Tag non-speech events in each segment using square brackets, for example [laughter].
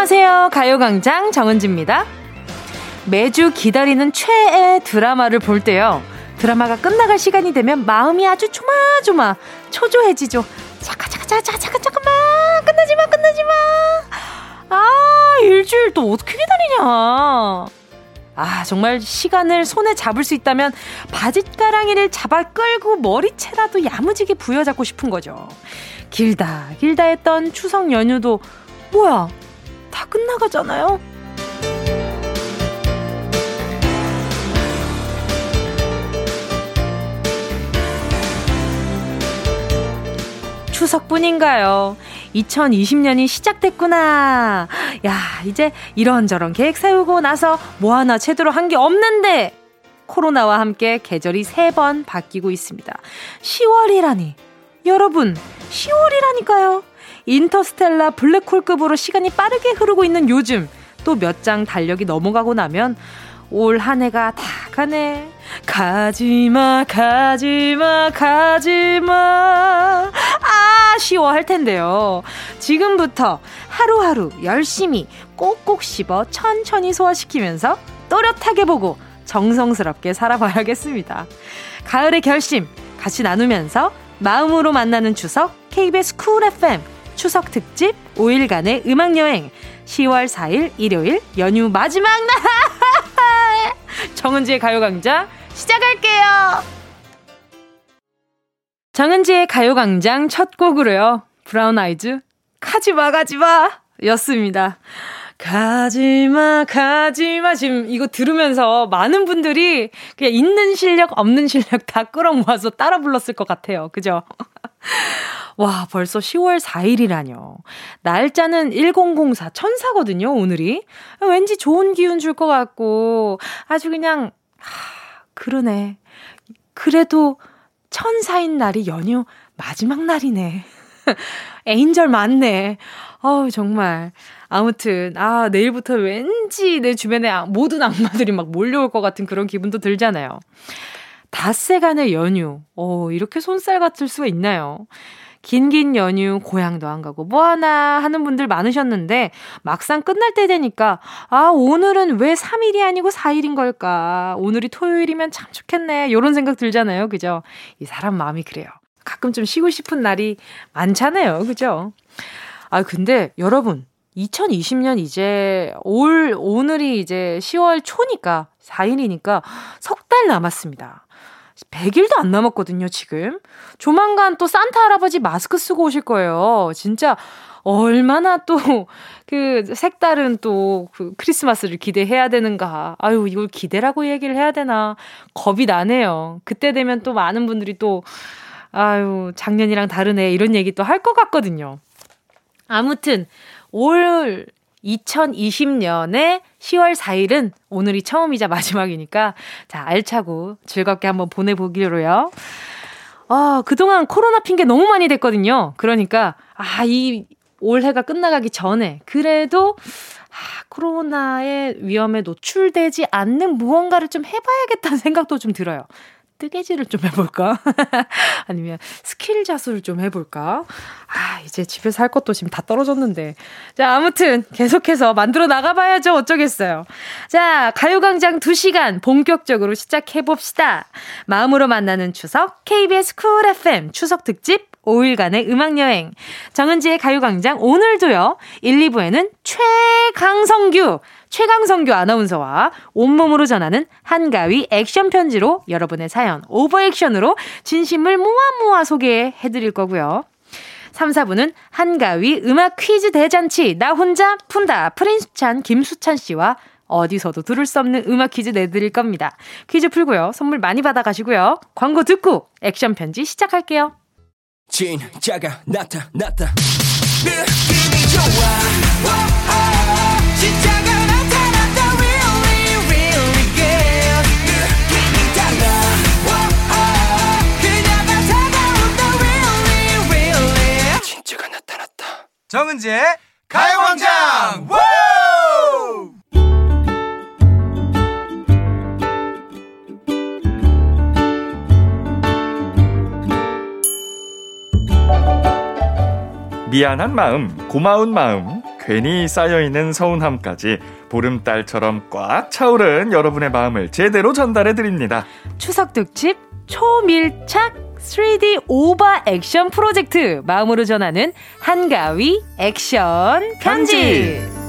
안녕하세요. 가요광장 정은지입니다. 매주 기다리는 최애 드라마를 볼 때요. 드라마가 끝나갈 시간이 되면 마음이 아주 조마조마 초조해지죠. 잠깐만. 끝나지 마, 끝나지 마. 아, 일주일 또 어떻게 기다리냐. 아, 정말 시간을 손에 잡을 수 있다면 바짓가랑이를 잡아 끌고 머리채라도 야무지게 부여잡고 싶은 거죠. 길다, 길다 했던 추석 연휴도 뭐야, 다 끝나가잖아요? 추석뿐인가요? 2020년이 시작됐구나. 야, 이제 이런저런 계획 세우고 나서 뭐 하나 제대로 한 게 없는데 코로나와 함께 계절이 세 번 바뀌고 있습니다. 10월이라니. 여러분, 10월이라니까요. 인터스텔라 블랙홀급으로 시간이 빠르게 흐르고 있는 요즘 또 몇 장 달력이 넘어가고 나면 올 한 해가 다 가네. 가지마, 가지마, 가지마. 아, 쉬워 할 텐데요. 지금부터 하루하루 열심히 꼭꼭 씹어 천천히 소화시키면서 또렷하게 보고 정성스럽게 살아봐야겠습니다. 가을의 결심 같이 나누면서 마음으로 만나는 추석 KBS Cool FM 추석 특집 5일간의 음악 여행 10월 4일 일요일 연휴 마지막 날 [laughs] 정은지의 가요광장 시작할게요. 정은지의 가요광장 첫 곡으로요. Brown Eyes 가지마 가지마 였습니다. 가지마, 가지마. 지금 이거 들으면서 많은 분들이 그냥 있는 실력, 없는 실력 다 끌어모아서 따라 불렀을 것 같아요. 그죠? 와, 벌써 10월 4일이라뇨. 날짜는 1004, 천사거든요, 오늘이. 왠지 좋은 기운 줄 것 같고, 아주 그냥, 하, 그러네. 그래도 천사인 날이 연휴 마지막 날이네. [laughs] 에인절 많네. 어우, 정말. 아무튼, 아, 내일부터 왠지 내 주변에 모든 악마들이 막 몰려올 것 같은 그런 기분도 들잖아요. 닷새간의 연휴. 어, 이렇게 손살 같을 수가 있나요? 긴긴 연휴 고향도 안 가고. 뭐 하나 하는 분들 많으셨는데 막상 끝날 때 되니까 아 오늘은 왜 3일이 아니고 4일인 걸까? 오늘이 토요일이면 참 좋겠네. 이런 생각 들잖아요. 그죠? 이 사람 마음이 그래요. 가끔 좀 쉬고 싶은 날이 많잖아요. 그죠? 아 근데 여러분 2020년 이제 올 오늘이 이제 10월 초니까 4일이니까 석 달 남았습니다. 100일도 안 남았거든요, 지금. 조만간 또 산타 할아버지 마스크 쓰고 오실 거예요. 진짜 얼마나 또 [laughs] 그 색다른 또 그 크리스마스를 기대해야 되는가. 아유, 이걸 기대라고 얘기를 해야 되나. 겁이 나네요. 그때 되면 또 많은 분들이 또 아유, 작년이랑 다르네. 이런 얘기 또 할 것 같거든요. 아무튼 올 2020년의 10월 4일은 오늘이 처음이자 마지막이니까 자, 알차고 즐겁게 한번 보내보기로요. 아, 그동안 코로나 핑계 너무 많이 됐거든요. 그러니까, 아, 이 올해가 끝나가기 전에 그래도 아, 코로나의 위험에 노출되지 않는 무언가를 좀 해봐야겠다는 생각도 좀 들어요. 뜨개질을 좀 해볼까? [laughs] 아니면 스킬 자수를 좀 해볼까? 아, 이제 집에서 할 것도 지금 다 떨어졌는데. 자, 아무튼 계속해서 만들어 나가봐야죠. 어쩌겠어요. 자, 가요광장 2시간 본격적으로 시작해봅시다. 마음으로 만나는 추석, KBS Cool FM 추석 특집 5일간의 음악여행. 정은지의 가요광장 오늘도요, 1, 2부에는 최강성규, 최강성규 아나운서와 온몸으로 전하는 한가위 액션 편지로 여러분의 사연 오버액션으로 진심을 모아모아 소개해드릴 거고요. 3, 4부는 한가위 음악 퀴즈 대잔치 나 혼자 푼다 프린스찬 김수찬 씨와 어디서도 들을 수 없는 음악 퀴즈 내드릴 겁니다. 퀴즈 풀고요. 선물 많이 받아가시고요. 광고 듣고 액션 편지 시작할게요. 진짜가 나타났다. 느낌이 좋아. 진짜 정은지의 가요광장! 미안한 마음, 고마운 마음, 괜히 쌓여있는 서운함까지 보름달처럼 꽉 차오른 여러분의 마음을 제대로 전달해 드립니다. 추석 특집 초밀착 3D 오버 액션 프로젝트 마음으로 전하는 한가위 액션 편지. 편지.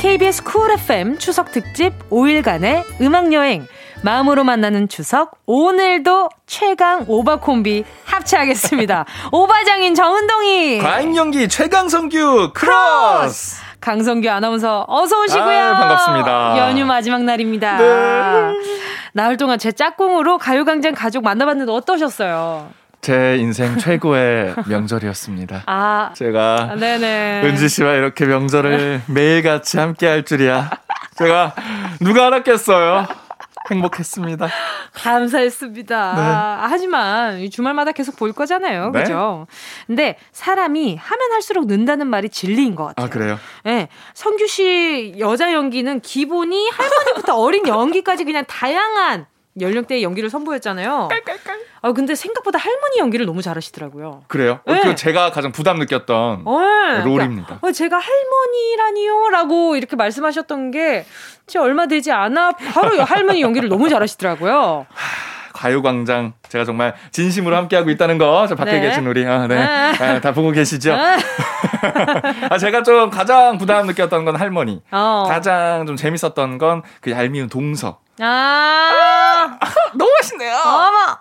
KBS Cool FM 추석 특집 5일간의 음악 여행 마음으로 만나는 추석 오늘도 최강 오바 콤비 합체하겠습니다. [laughs] 오바장인 정은동이 과잉 연기 최강 성규 크로스 강성규 아나운서 어서 오시고요. 아, 반갑습니다. 연휴 마지막 날입니다. 네. 나흘 동안 제 짝꿍으로 가요광장 가족 만나봤는데 어떠셨어요? 제 인생 최고의 [laughs] 명절이었습니다. 아, 제가 네네. 은지 씨와 이렇게 명절을 매일 같이 함께 할 줄이야. 제가 누가 알았겠어요. 행복했습니다. 감사했습니다. 네. 하지만 주말마다 계속 볼 거잖아요. 네? 그죠? 근데 사람이 하면 할수록 는다는 말이 진리인 것 같아요. 아, 그래요? 네. 성규 씨 여자 연기는 기본이 할머니부터 어린 연기까지 그냥 다양한 연령대의 연기를 선보였잖아요. 깔깔깔. 아 근데 생각보다 할머니 연기를 너무 잘하시더라고요. 그래요? 네. 그 제가 가장 부담 느꼈던 네. 롤입니다. 그러니까, 제가 할머니라니요라고 이렇게 말씀하셨던 게 진짜 얼마 되지 않아 바로 할머니 연기를 너무 잘하시더라고요. 가요광장 제가 정말 진심으로 함께하고 있다는 거 저 밖에 네. 계신 우리 아, 네. 아. 아, 다 보고 계시죠? 아. [laughs] 아, 제가 좀 가장 부담 느꼈던 건 할머니 어. 가장 좀 재밌었던 건 그 얄미운 동서 아, 너무 맛있네요. 어머.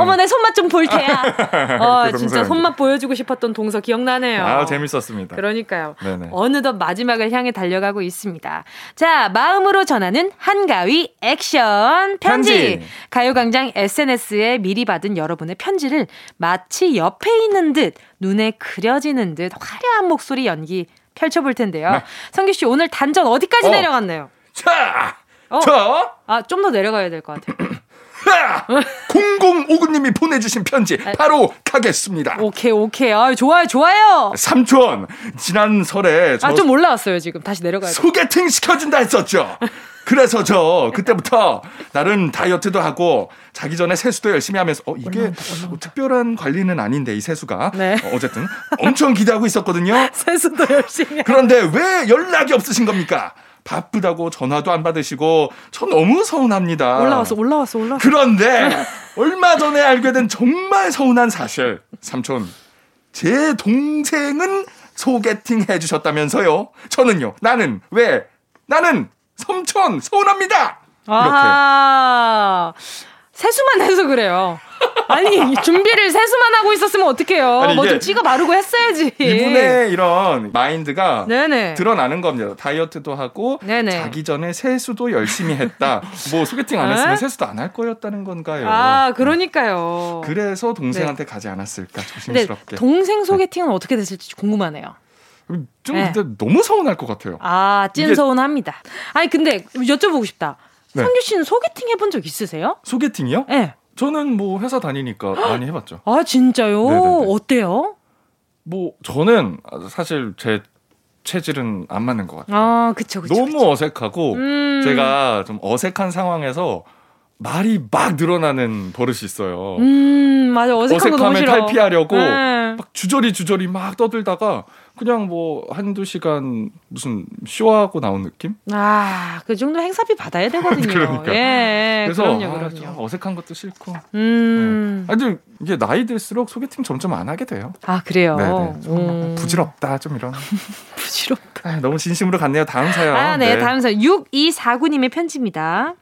어머 내 손맛 좀 볼 테야. [laughs] 어 그 진짜 손맛 보여주고 싶었던 동서 기억나네요. 아 재밌었습니다. 그러니까요. 네네. 어느덧 마지막을 향해 달려가고 있습니다. 자 마음으로 전하는 한가위 액션 편지. 편지. 가요광장 SNS에 미리 받은 여러분의 편지를 마치 옆에 있는 듯 눈에 그려지는 듯 화려한 목소리 연기 펼쳐볼 텐데요. 네. 성규 씨 오늘 단전 어디까지 어. 내려갔나요? 자. 어. 자. 아, 좀 더 내려가야 될 것 같아요. [laughs] 0059님이 보내주신 편지 아. 바로 가겠습니다. 오케이 오케이 아 좋아요 좋아요. 삼촌 지난 설에 아 좀 올라왔어요 지금 다시 내려가야 소개팅 시켜준다 했었죠. 그래서 저 그때부터 나름 다이어트도 하고 자기 전에 세수도 열심히 하면서 어 이게 올라온다, 올라온다. 뭐 특별한 관리는 아닌데 이 세수가 네. 어, 어쨌든 엄청 기대하고 있었거든요. [laughs] 세수도 열심히. 그런데 왜 연락이 없으신 겁니까? 바쁘다고 전화도 안 받으시고 저 너무 서운합니다. 올라왔어, 올라왔어, 올라왔어. 그런데 얼마 전에 알게 된 정말 서운한 사실. 삼촌, 제 동생은 소개팅 해주셨다면서요. 저는요. 나는 왜? 나는 삼촌 서운합니다. 이렇게. 아, 세수만 해서 그래요. 아니 준비를 세수만 하고 있었으면 어떡해요. 뭐 좀 찍어 바르고 했어야지. 이분의 이런 마인드가 네네. 드러나는 겁니다. 다이어트도 하고 네네. 자기 전에 세수도 열심히 했다. 뭐 소개팅 안 했으면 네? 세수도 안 할 거였다는 건가요? 아 그러니까요. 그래서 동생한테 네. 가지 않았을까 조심스럽게. 동생 소개팅은 어떻게 됐을지 궁금하네요. 좀 네. 근데 너무 서운할 것 같아요. 아, 찐 서운합니다. 아니 근데 여쭤보고 싶다. 네. 성규 씨는 소개팅 해본 적 있으세요? 소개팅이요? 네. 저는 뭐 회사 다니니까 많이 해봤죠. 아 진짜요? 네네네. 어때요? 뭐 저는 사실 제 체질은 안 맞는 것 같아요. 아 그쵸 그쵸. 너무 그쵸. 어색하고 음. 제가 좀 어색한 상황에서 말이 막 늘어나는 버릇이 있어요. 음 맞아 어색함을 탈피하려고 네. 막 주저리 주저리 막 떠들다가 그냥 뭐 한두 시간 무슨 쇼하고 나온 느낌? 아, 그 정도 행사비 받아야 되거든요. [laughs] 그러니까. 예. 그래서 그럼요, 아, 그럼요. 어색한 것도 싫고. 음. 네. 아니 이게 나이 들수록 소개팅 점점 안 하게 돼요. 아, 그래요. 네네. 좀 음. 부질없다 좀 이런. [laughs] 부질없다. 아, 너무 진심으로 갔네요. 다음 사연. 아, 네. 네. 다음 사연 6249님의 편지입니다.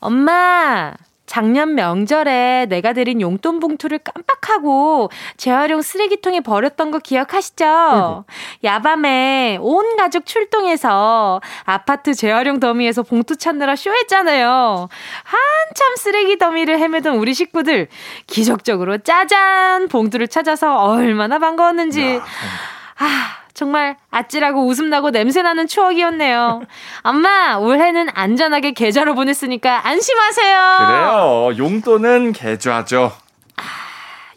엄마, 작년 명절에 내가 드린 용돈 봉투를 깜빡하고 재활용 쓰레기통에 버렸던 거 기억하시죠? 야밤에 온 가족 출동해서 아파트 재활용 더미에서 봉투 찾느라 쇼했잖아요. 한참 쓰레기 더미를 헤매던 우리 식구들 기적적으로 짜잔 봉투를 찾아서 얼마나 반가웠는지. 야, 아, 정말 아찔하고 웃음나고 냄새나는 추억이었네요. 엄마, 올해는 안전하게 계좌로 보냈으니까 안심하세요. 그래요. 용돈은 계좌죠. 아,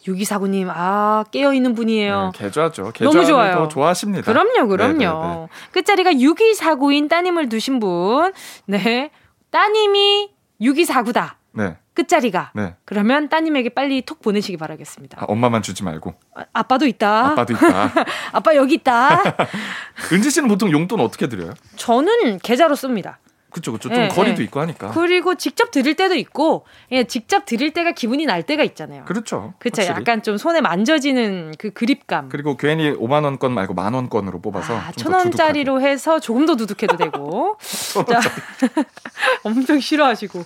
6249님, 아, 깨어있는 분이에요. 네, 계좌죠. 계좌 너무 좋아요. 좋아하십니다. 그럼요, 그럼요. 네네네. 끝자리가 6249인 따님을 두신 분. 네. 따님이 6249다. 네. 끝자리가. 네. 그러면 따님에게 빨리 톡 보내시기 바라겠습니다. 아, 엄마만 주지 말고. 아, 빠도 있다. 아빠도 있다. [laughs] 아빠 여기 있다. [laughs] 은지 씨는 보통 용돈 어떻게 드려요? 저는 계좌로 씁니다. 그쵸, 그쵸. 좀 네, 거리도 네. 있고 하니까. 그리고 직접 드릴 때도 있고, 예, 직접 드릴 때가 기분이 날 때가 있잖아요. 그렇죠. 그쵸. 약간 좀 손에 만져지는 그 그립감. 그리고 괜히 5만 원권 말고 만 원권으로 뽑아서. 아, 천 원짜리로 해서 조금 더 두둑해도 되고. [laughs] 자, 엄청 싫어하시고.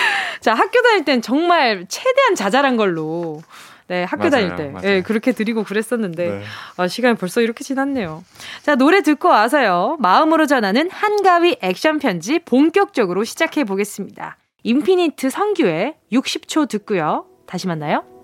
[laughs] 자, 학교 다닐 땐 정말 최대한 자잘한 걸로. 네, 학교 맞아요, 다닐 때. 맞아요. 네, 그렇게 드리고 그랬었는데. 네. 아, 시간이 벌써 이렇게 지났네요. 자, 노래 듣고 와서요. 마음으로 전하는 한가위 액션 편지 본격적으로 시작해 보겠습니다. 인피니트 성규의 60초 듣고요. 다시 만나요.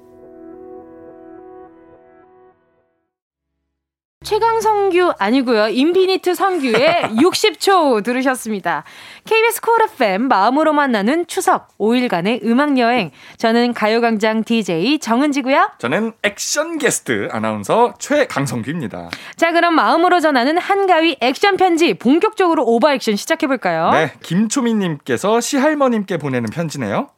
최강성규 아니고요. 인피니트 성규의 [laughs] 60초 들으셨습니다. KBS Cool FM 마음으로 만나는 추석 5일간의 음악 여행. 저는 가요광장 DJ 정은지고요. 저는 액션 게스트 아나운서 최강성규입니다. 자, 그럼 마음으로 전하는 한가위 액션 편지 본격적으로 오버 액션 시작해 볼까요? 네, 김초미 님께서 시할머님께 보내는 편지네요.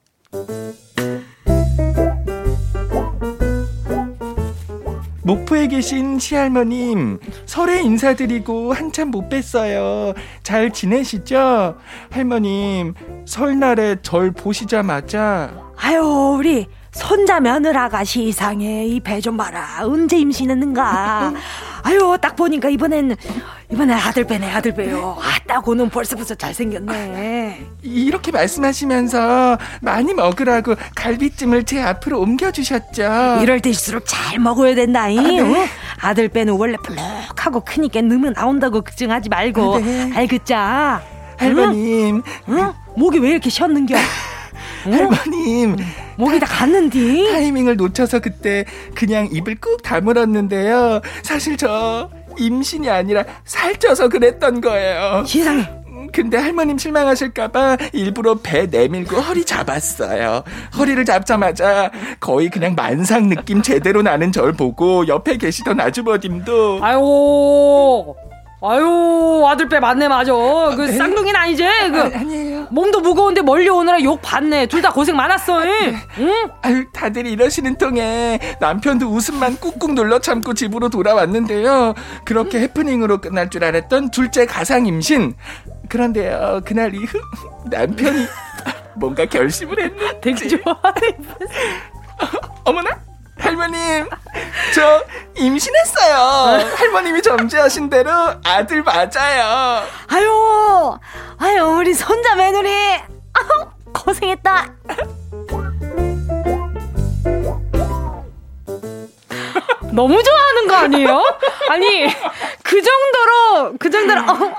목포에 계신 시할머님, 설에 인사드리고 한참 못 뵀어요. 잘 지내시죠? 할머님, 설날에 절 보시자마자. 아유, 우리 손자 며느라가 시상해. 이 배 좀 봐라. 언제 임신했는가. 아유, 딱 보니까 이번엔, 이번엔 아들 배네, 아들 배요. 아, 따고는 벌써부터 잘생겼네. 이렇게 말씀하시면서 많이 먹으라고 갈비찜을 제 앞으로 옮겨주셨죠. 이럴 때일수록 잘 먹어야 된다잉. 아, 네. 어? 아들 배는 원래 볼록하고 크니까 너무 나온다고 걱정하지 말고. 아, 네. 알겠자. 할머님. 응? 응? 목이 왜 이렇게 쉬었는겨? 어? 할머님. 목이 다 갔는디? 타이밍을 놓쳐서 그때 그냥 입을 꾹 다물었는데요. 사실 저 임신이 아니라 살쪄서 그랬던 거예요. 세상에. 근데 할머님 실망하실까봐 일부러 배 내밀고 허리 잡았어요. 허리를 잡자마자 거의 그냥 만상 느낌 제대로 나는 절 보고 옆에 계시던 아주버님도 아유 아유 아들 빼 맞네 맞아. 그 네? 쌍둥이는 아니지? 그 아, 니에요. 몸도 무거운데 멀리 오느라 욕 받네. 둘 다 고생 많았어 응? 아유 다들 이러시는 통에 남편도 웃음만 꾹꾹 눌러 참고 집으로 돌아왔는데요. 그렇게 해프닝으로 끝날 줄 알았던 둘째 가상 임신. 그런데요 그날 이후 남편이 [laughs] 뭔가 결심을 했는데 되게 좋아하네. [laughs] 어머나 할머님, 저 임신했어요. 할머님이 점지하신 대로 아들 맞아요. 아유, 아유, 우리 손자 며느리. 고생했다. 너무 좋아하는 거 아니에요? 아니 그 정도로 그 정도로 어, 어,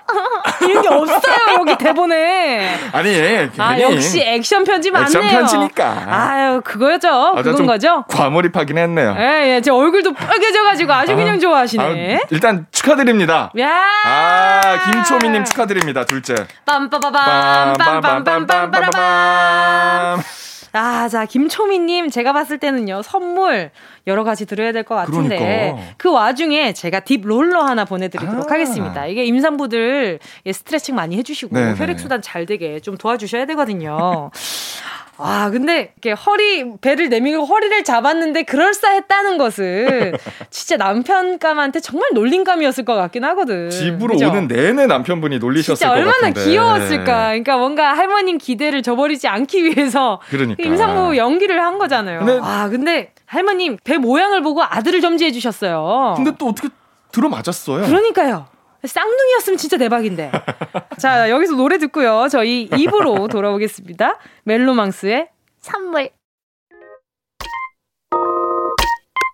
이런 게 없어요 여기 대본에. 아니 아 역시 액션 편지 맞네요. 액션 편지니까. 아유 그거죠. 아, 그건 거죠. 과몰입하긴 했네요. 예, 예, 제 얼굴도 빨개져가지고 아주 아, 그냥 좋아하시네. 아, 일단 축하드립니다. 야. 아 김초미님 축하드립니다 둘째. 빰빠바밤 빰빰빰빰빰빰빰. 아, 자, 김초미님, 제가 봤을 때는요, 선물 여러 가지 드려야 될 것 같은데, 그러니까. 그 와중에 제가 딥 롤러 하나 보내드리도록 아. 하겠습니다. 이게 임산부들 스트레칭 많이 해주시고, 네네. 혈액순환 잘 되게 좀 도와주셔야 되거든요. 아, 근데 이렇게 허리 배를 내밀고 허리를 잡았는데 그럴싸했다는 것은 [laughs] 진짜 남편감한테 정말 놀림감이었을 것 같긴 하거든. 집으로 그죠? 오는 내내 남편분이 놀리셨을 것 얼마나 같은데. 귀여웠을까. 그러니까 뭔가 할머님 기대를 저버리지 않기 위해서 그러니까. 임산부 연기를 한 거잖아요. 근데, 아, 근데 할머님 배 모양을 보고 아들을 점지해 주셨어요. 근데 또 어떻게 들어맞았어요? 그러니까요. 쌍둥이였으면 진짜 대박인데. [laughs] 자, 여기서 노래 듣고요. 저희 입으로 돌아오겠습니다. 멜로망스의 선물.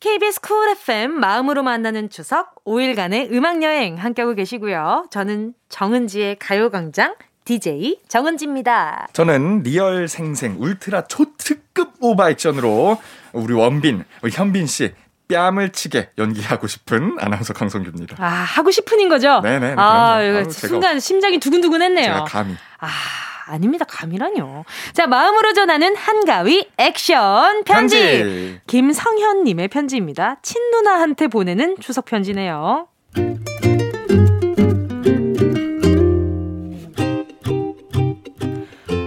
KBS Cool FM 마음으로 만나는 추석 5일간의 음악여행 함께하고 계시고요. 저는 정은지의 가요광장 DJ 정은지입니다. 저는 리얼 생생 울트라 초특급 오바액션으로 우리 원빈, 우리 현빈 씨 뺨을 치게 연기하고 싶은 아나운서 강성규입니다. 아, 하고 싶은인 거죠? 네네. 아, 이거 순간 심장이 두근두근 했네요. 제가 감히. 아, 아닙니다. 감히라뇨. 자, 마음으로 전하는 한가위 액션 편지. 편지. 김성현님의 편지입니다. 친누나한테 보내는 추석 편지네요.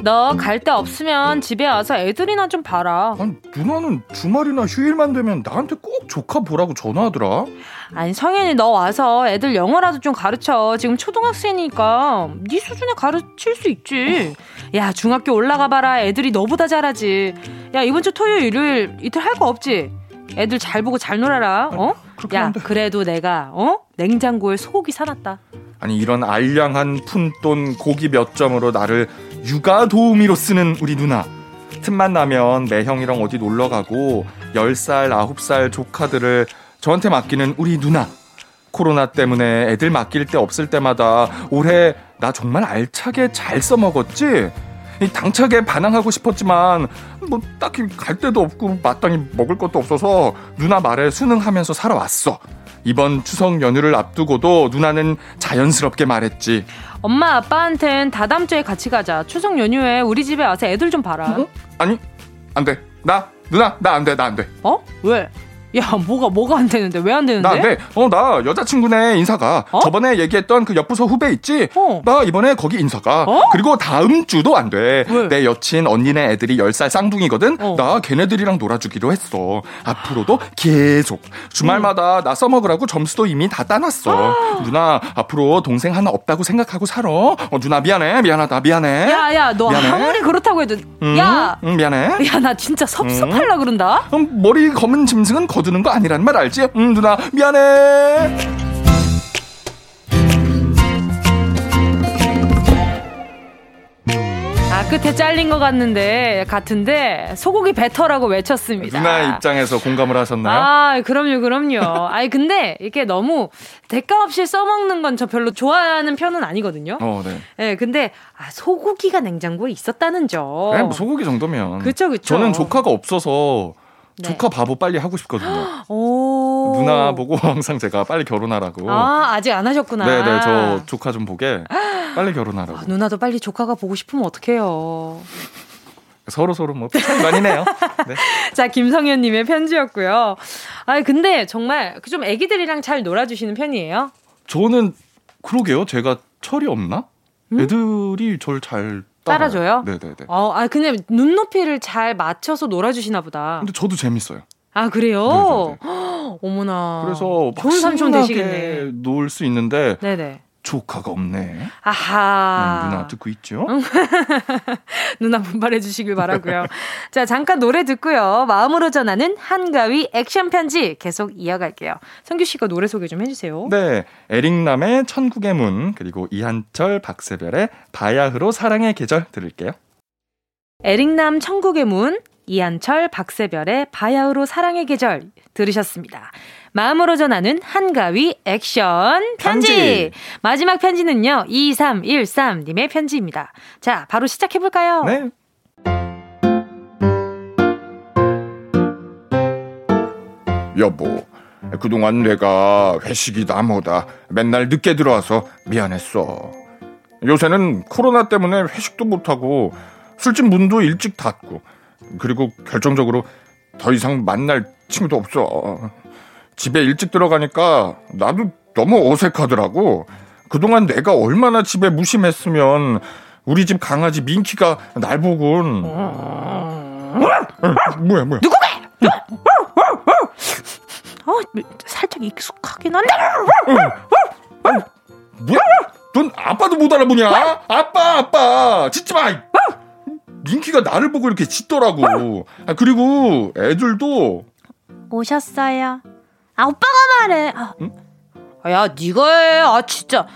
너 갈 데 없으면 집에 와서 애들이나 좀 봐라. 아니, 누나는 주말이나 휴일만 되면 나한테 꼭 조카 보라고 전화하더라. 아니, 성현이 너 와서 애들 영어라도 좀 가르쳐. 지금 초등학생이니까 네 수준에 가르칠 수 있지. 야, 중학교 올라가 봐라. 애들이 너보다 잘하지. 야, 이번 주 토요일, 일요일 이틀 할 거 없지? 애들 잘 보고 잘 놀아라. 어? 야, 그래도 내가 어? 냉장고에 소고기 사놨다. 아니 이런 알량한 푼돈 고기 몇 점으로 나를 육아 도우미로 쓰는 우리 누나. 틈만 나면 매형이랑 어디 놀러 가고 10살, 9살 조카들을 저한테 맡기는 우리 누나. 코로나 때문에 애들 맡길 때 없을 때마다 올해 나 정말 알차게 잘 써먹었지? 당차게 반항하고 싶었지만 뭐 딱히 갈 데도 없고 마땅히 먹을 것도 없어서 누나 말에 순응하면서 살아왔어. 이번 추석 연휴를 앞두고도 누나는 자연스럽게 말했지. 엄마 아빠한텐 다다음 주에 같이 가자. 추석 연휴에 우리 집에 와서 애들 좀 봐라. 어? 아니 안 돼. 나 누나 나 안 돼. 나 안 돼. 어? 왜? 야, 뭐가 뭐가 안 되는데 왜 안 되는데? 나 네. 어, 나 여자친구네 인사가 어? 저번에 얘기했던 그 옆부서 후배 있지? 어. 나 이번에 거기 인사가. 어? 그리고 다음 주도 안 돼. 왜? 내 여친 언니네 애들이 10살 쌍둥이거든. 어. 나 걔네들이랑 놀아주기로 했어. 앞으로도 계속 주말마다 음. 나 써먹으라고 점수도 이미 다 따놨어. 아. [gasps] 누나 앞으로 동생 하나 없다고 생각하고 살아. 어, 누나 미안해. 미안하다. 미안해. 야, 야, 너 미안해. 아무리 그렇다고 해도 음, 야. 음, 미안해. 야, 나 진짜 섭섭할라 음. 그런다. 음, 머리 검은 짐승은 거 거두는 거 아니라는 말 알지? 응, 누나, 미안해. 아, 끝에 잘린 것 같는데, 같은데, 소고기 배터라고 외쳤습니다. 누나 입장에서 공감을 하셨나요? 아, 그럼요, 그럼요. [laughs] 아니, 근데, 이게 너무 대가 없이 써먹는 건 저 별로 좋아하는 편은 아니거든요. 어, 네. 네, 근데, 아, 소고기가 냉장고에 있었다는 점. 네, 뭐 소고기 정도면. 그쵸, 그쵸. 저는 조카가 없어서, 네. 조카 바보 빨리 하고 싶거든요. 누나 보고 [laughs] 항상 제가 빨리 결혼하라고. 아, 아직 안 하셨구나. 네 네, 저 조카 좀 보게. 빨리 결혼하라고. 아, 누나도 빨리 조카가 보고 싶으면 어떡해요. 서로 서로 뭐 차이 많이 네요. 네. [laughs] 자, 김성현님의 편지였고요. 아, 근데 정말 그좀 애기들이랑 잘 놀아주시는 편이에요? 저는 그러게요. 제가 철이 없나? 음? 애들이 저잘 따라줘요? 네네네. 어, 아, 그냥 눈높이를 잘 맞춰서 놀아주시나 보다. 근데 저도 재밌어요. 아, 그래요? [gasps] 어머나. 그래서 좋은 삼촌 되시겠네. 놀 수 있는데. 네네. 조카가 없네. 아하. 음, 누나 듣고 있죠? [laughs] 누나 분발해 주시길 바라고요. [laughs] 자, 잠깐 노래 듣고요. 마음으로 전하는 한가위 액션 편지 계속 이어갈게요. 성규 씨가 노래 소개 좀 해 주세요. 네, 에릭남의 천국의 문 그리고 이한철 박세별의 바야흐로 사랑의 계절 들을게요. 에릭남 천국의 문 이한철 박세별의 바야흐로 사랑의 계절 들으셨습니다. 마음으로 전하는 한가위 액션 편지. 편지. 마지막 편지는요, 2313님의 편지입니다. 자, 바로 시작해볼까요? 네. 여보, 그동안 내가 회식이다 뭐다 맨날 늦게 들어와서 미안했어. 요새는 코로나 때문에 회식도 못하고 술집 문도 일찍 닫고 그리고 결정적으로 더 이상 만날 친구도 없어. 집에 일찍 들어가니까 나도 너무 어색하더라고. 그동안 내가 얼마나 집에 무심했으면 우리 집 강아지 민키가 날 보곤 뭐야 뭐야 누구게? 어 살짝 익숙하긴 한데 뭐야? 넌 아빠도 못 알아보냐? 아빠 아빠 짖지 마. 민키가 나를 보고 이렇게 짖더라고. 아, 그리고 애들도 오셨어요. 아 오빠가 말해. 아, 응? 야 네가 해. 아 진짜.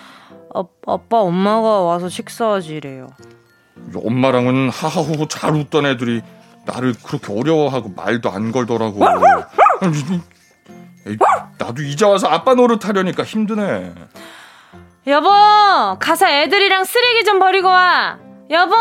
아, 아빠 엄마가 와서 식사하지래요. 엄마랑은 하하호호 잘 웃던 애들이 나를 그렇게 어려워하고 말도 안 걸더라고. 에이, 나도 이제 와서 아빠 노릇 하려니까 힘드네. 여보, 가서 애들이랑 쓰레기 좀 버리고 와. 여보,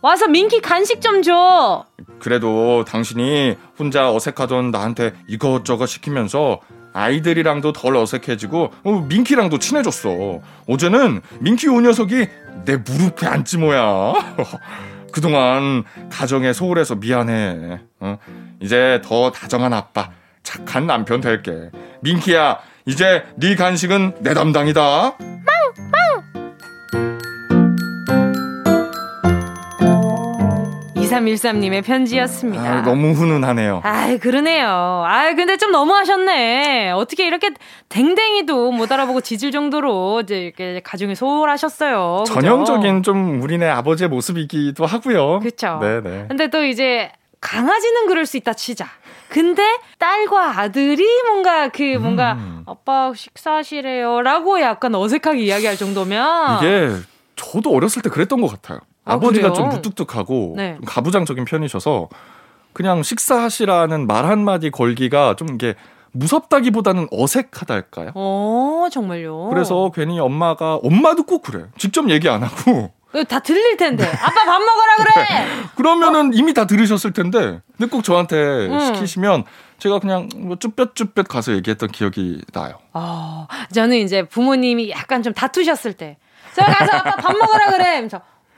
와서 민키 간식 좀 줘. 그래도 당신이 혼자 어색하던 나한테 이것저것 시키면서 아이들이랑도 덜 어색해지고 어, 민키랑도 친해졌어. 어제는 민키 오 녀석이 내 무릎에 앉지 뭐야. [laughs] 그동안 가정에 소홀해서 미안해. 어? 이제 더 다정한 아빠, 착한 남편 될게. 민키야, 이제 네 간식은 내 담당이다. 2313님의 편지였습니다. 아, 너무 훈훈하네요. 아이, 그러네요. 아 근데 좀 너무하셨네. 어떻게 이렇게 댕댕이도 못 알아보고 짖을 정도로 이제 이렇게 가정에 소홀하셨어요. 전형적인 좀 우리네 아버지의 모습이기도 하고요. 그렇죠. 네 네. 근데 또 이제 강아지는 그럴 수 있다 치자. 근데 딸과 아들이 뭔가 그 뭔가 음. 아빠 식사하시래요라고 약간 어색하게 이야기할 정도면 이게 저도 어렸을 때 그랬던 것 같아요. 아, 버지가 좀 무뚝뚝하고 네. 좀 가부장적인 편이셔서 그냥 식사하시라는 말 한마디 걸기가 좀 이게 무섭다기보다는 어색하달까요? 어, 정말요? 그래서 괜히 엄마가, 엄마도 꼭 그래. 직접 얘기 안 하고. 다 들릴 텐데. 아빠 밥 먹으라 그래! [laughs] 네. 그러면은 어? 이미 다 들으셨을 텐데. 근데 꼭 저한테 음. 시키시면 제가 그냥 뭐 쭈뼛쭈뼛 가서 얘기했던 기억이 나요. 어, 저는 이제 부모님이 약간 좀 다투셨을 때. 제가 가서 아빠 밥 먹으라 그래!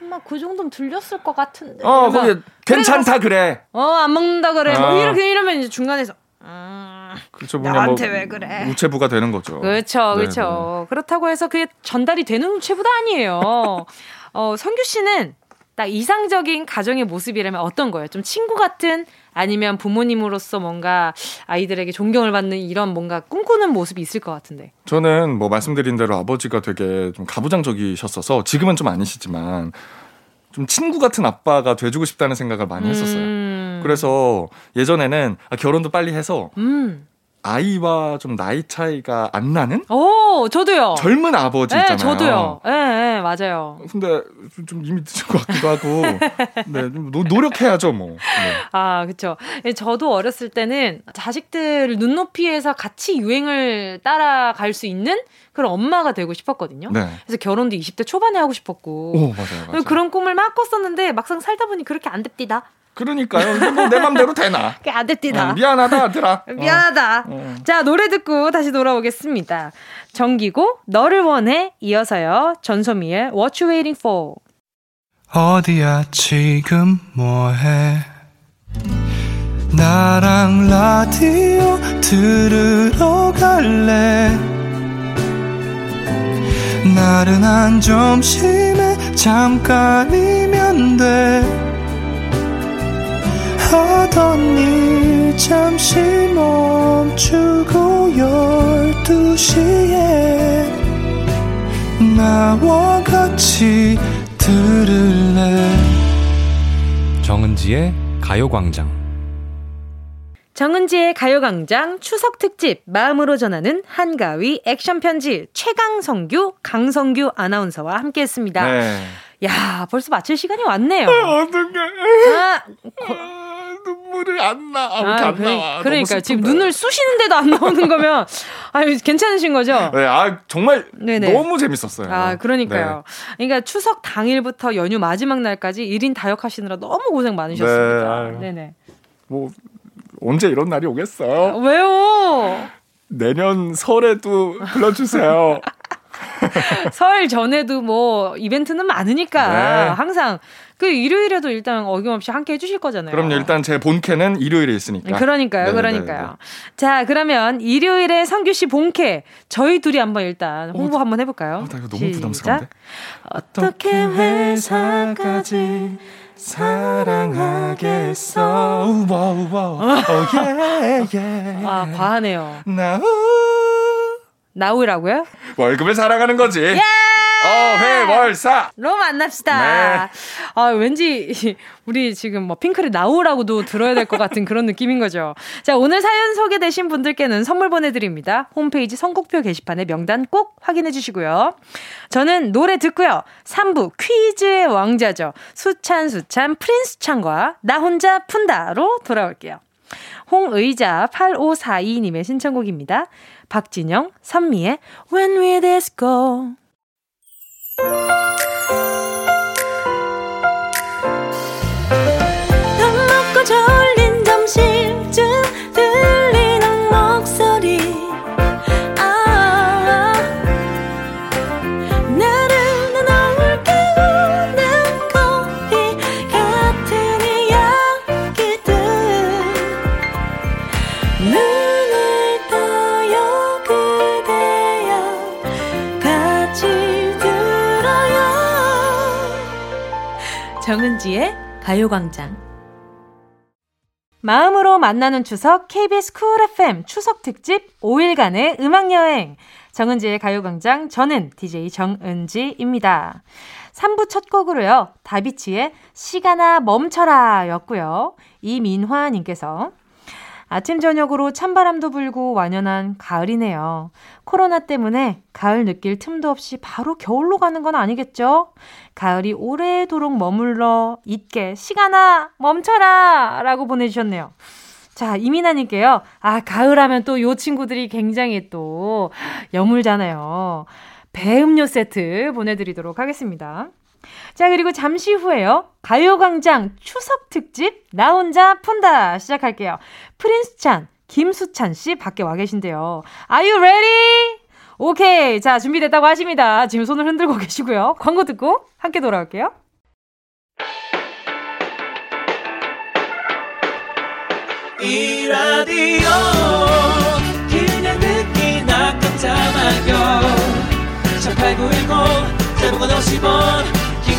엄마 그 정도면 들렸을 것 같은데. 어, 거기 괜찮다 그래. 어, 안 먹는다 그래. 뭐 어. 뭐 이렇게 이러면 이제 중간에서 음, 그렇죠. 나한테 뭐 왜 그래? 우체부가 되는 거죠. 그렇죠, 그렇죠. 그렇다고 해서 그게 전달이 되는 우체부도 아니에요. [laughs] 어, 성규 씨는 딱 이상적인 가정의 모습이라면 어떤 거예요? 좀 친구 같은 아니면 부모님으로서 뭔가 아이들에게 존경을 받는 이런 뭔가 꿈꾸는 모습이 있을 것 같은데. 저는 뭐 말씀드린 대로 아버지가 되게 좀 가부장적이셨어서 지금은 좀 아니시지만 좀 친구 같은 아빠가 돼주고 싶다는 생각을 많이 했었어요. 음. 그래서 예전에는 아, 결혼도 빨리 해서 음. 아이와 좀 나이 차이가 안 나는? 오, 저도요. 젊은 아버지 네, 있잖아요. 저도요. 예, 네, 네, 맞아요. 근데 좀 이미 늦은 것 같기도 하고. [laughs] 네, 노, 노력해야죠, 뭐. 네. 아, 그렇죠. 저도 어렸을 때는 자식들 눈높이에서 같이 유행을 따라갈 수 있는 그런 엄마가 되고 싶었거든요. 네. 그래서 결혼도 20대 초반에 하고 싶었고. 오, 맞아요, 맞아요. 그런 꿈을 막 꿨었는데 막상 살다 보니 그렇게 안 됩디다. 그러니까요. 뭐 내 맘대로 되나. [laughs] 안 됐디다. [laughs] 어, 미안하다, 아들아. 미안하다. 어. 자, 노래 듣고 다시 돌아오겠습니다. 정기고, 너를 원해, 이어서요. 전소미의 What You Waiting For. 어디야, 지금 뭐해? 나랑 라디오 들으러 갈래? 나른한 점심에 잠깐이면 돼. 하던 일 잠시 멈추고 열두 시에 나와 같이 들을래 정은지의 가요광장 정은지의 가요광장 추석 특집 마음으로 전하는 한가위 액션 편지 최강성규 강성규 아나운서와 함께했습니다. 네. 야 벌써 마칠 시간이 왔네요. 아, 어떡해. 아, 고, 눈물이 안 나. 아, 안 그래, 나와. 그러니까 지금 눈을 쑤시는데도 안 나오는 거면 [laughs] 아 괜찮으신 거죠? 네, 아 정말 네네. 너무 재밌었어요. 아 그러니까요. 네. 그러니까 추석 당일부터 연휴 마지막 날까지 1인 다역하시느라 너무 고생 많으셨습니다. 네, 네네. 뭐 언제 이런 날이 오겠어? 아, 왜요? 내년 설에도 불러주세요. [laughs] 설 전에도 뭐 이벤트는 많으니까 네. 항상 그 일요일에도 일단 어김없이 함께 해주실 거잖아요. 그럼요. 일단 제 본캐는 일요일에 있으니까. 그러니까요. 네네네. 그러니까요. 자, 그러면 일요일에 성규 씨 본캐 저희 둘이 한번 일단 홍보 어, 한번 해볼까요? 어, 나 이거 너무 부담스러운데. 어떻게 회사까지 사랑하겠어. 우와 우와. 어, 예, 예. 아 과하네요. 나 우. 나우라고요? 월급을 사랑하는 거지. 예! 어, 회 월 사. 로 만납시다. 네. 아, 왠지 우리 지금 뭐 핑클이 나오라고도 들어야 될 것 같은 그런 느낌인 거죠. 자, 오늘 사연 소개되신 분들께는 선물 보내드립니다. 홈페이지 선곡표 게시판에 명단 꼭 확인해 주시고요. 저는 노래 듣고요. 3부 퀴즈의 왕자죠. 수찬수찬 프린스 찬과 나 혼자 푼다로 돌아올게요. 홍의자 8542님의 신청곡입니다. 박진영, 선미의 When We Disco. 정은지의 가요광장 마음으로 만나는 추석 KBS 쿨 FM 추석 특집 5일간의 음악 여행 정은지의 가요광장 저는 DJ 정은지입니다. 3부 첫 곡으로요. 다비치의 시간아 멈춰라 였고요. 이민화님께서 아침 저녁으로 찬바람도 불고 완연한 가을이네요. 코로나 때문에 가을 느낄 틈도 없이 바로 겨울로 가는 건 아니겠죠? 가을이 오래도록 머물러 있게 시간아 멈춰라 라고 보내주셨네요. 자, 이민아님께요. 아, 가을 하면 또 요 친구들이 굉장히 또 여물잖아요. 배음료 세트 보내드리도록 하겠습니다. 자, 그리고 잠시 후에요. 가요광장 추석 특집 나 혼자 푼다 시작할게요. 프린스 찬, 김수찬 씨 밖에 와 계신데요. Are you ready? 오케이. 자, 준비됐다고 하십니다. 지금 손을 흔들고 계시고요. 광고 듣고 함께 돌아올게요. 이 라디오 그냥 듣기나 깜짝마요 18910 대목원 50원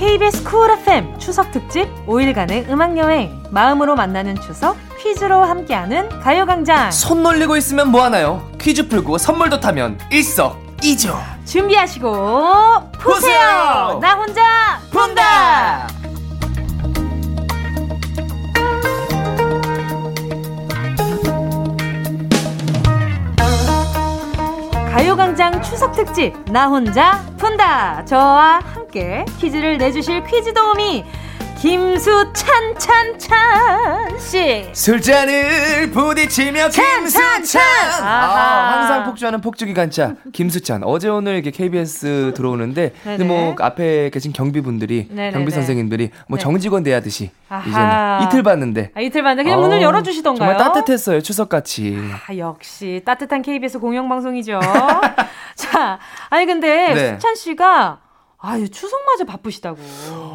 KBS 쿨 FM 추석 특집 5일간의 음악 여행. 마음으로 만나는 추석 퀴즈로 함께하는 가요광장. 손 놀리고 있으면 뭐하나요? 퀴즈 풀고 선물도 타면 일석이조. 준비하시고 푸세요! 나 혼자 푼다 가요광장 추석 특집 나 혼자 푼다. 저와 함께 퀴즈를 내주실 퀴즈 도우미 김수찬 찬찬 씨. 술잔을 부딪히며 김수찬. 아, 항상 폭주하는 폭주기 간자 김수찬. 어제 오늘 이렇게 KBS 들어오는데 근데 뭐 앞에 계신 경비분들이 네네네. 경비 선생님들이 뭐 네. 정직원 대하듯이 이제 이틀 봤는데. 아, 이틀 봤는데 그냥 어, 문을 열어 주시던가요? 정말 따뜻했어요. 추석 같이. 아, 역시 따뜻한 KBS 공영 방송이죠. 자, 아니 근데 네. 수찬 씨가 아유 추석맞아 바쁘시다고.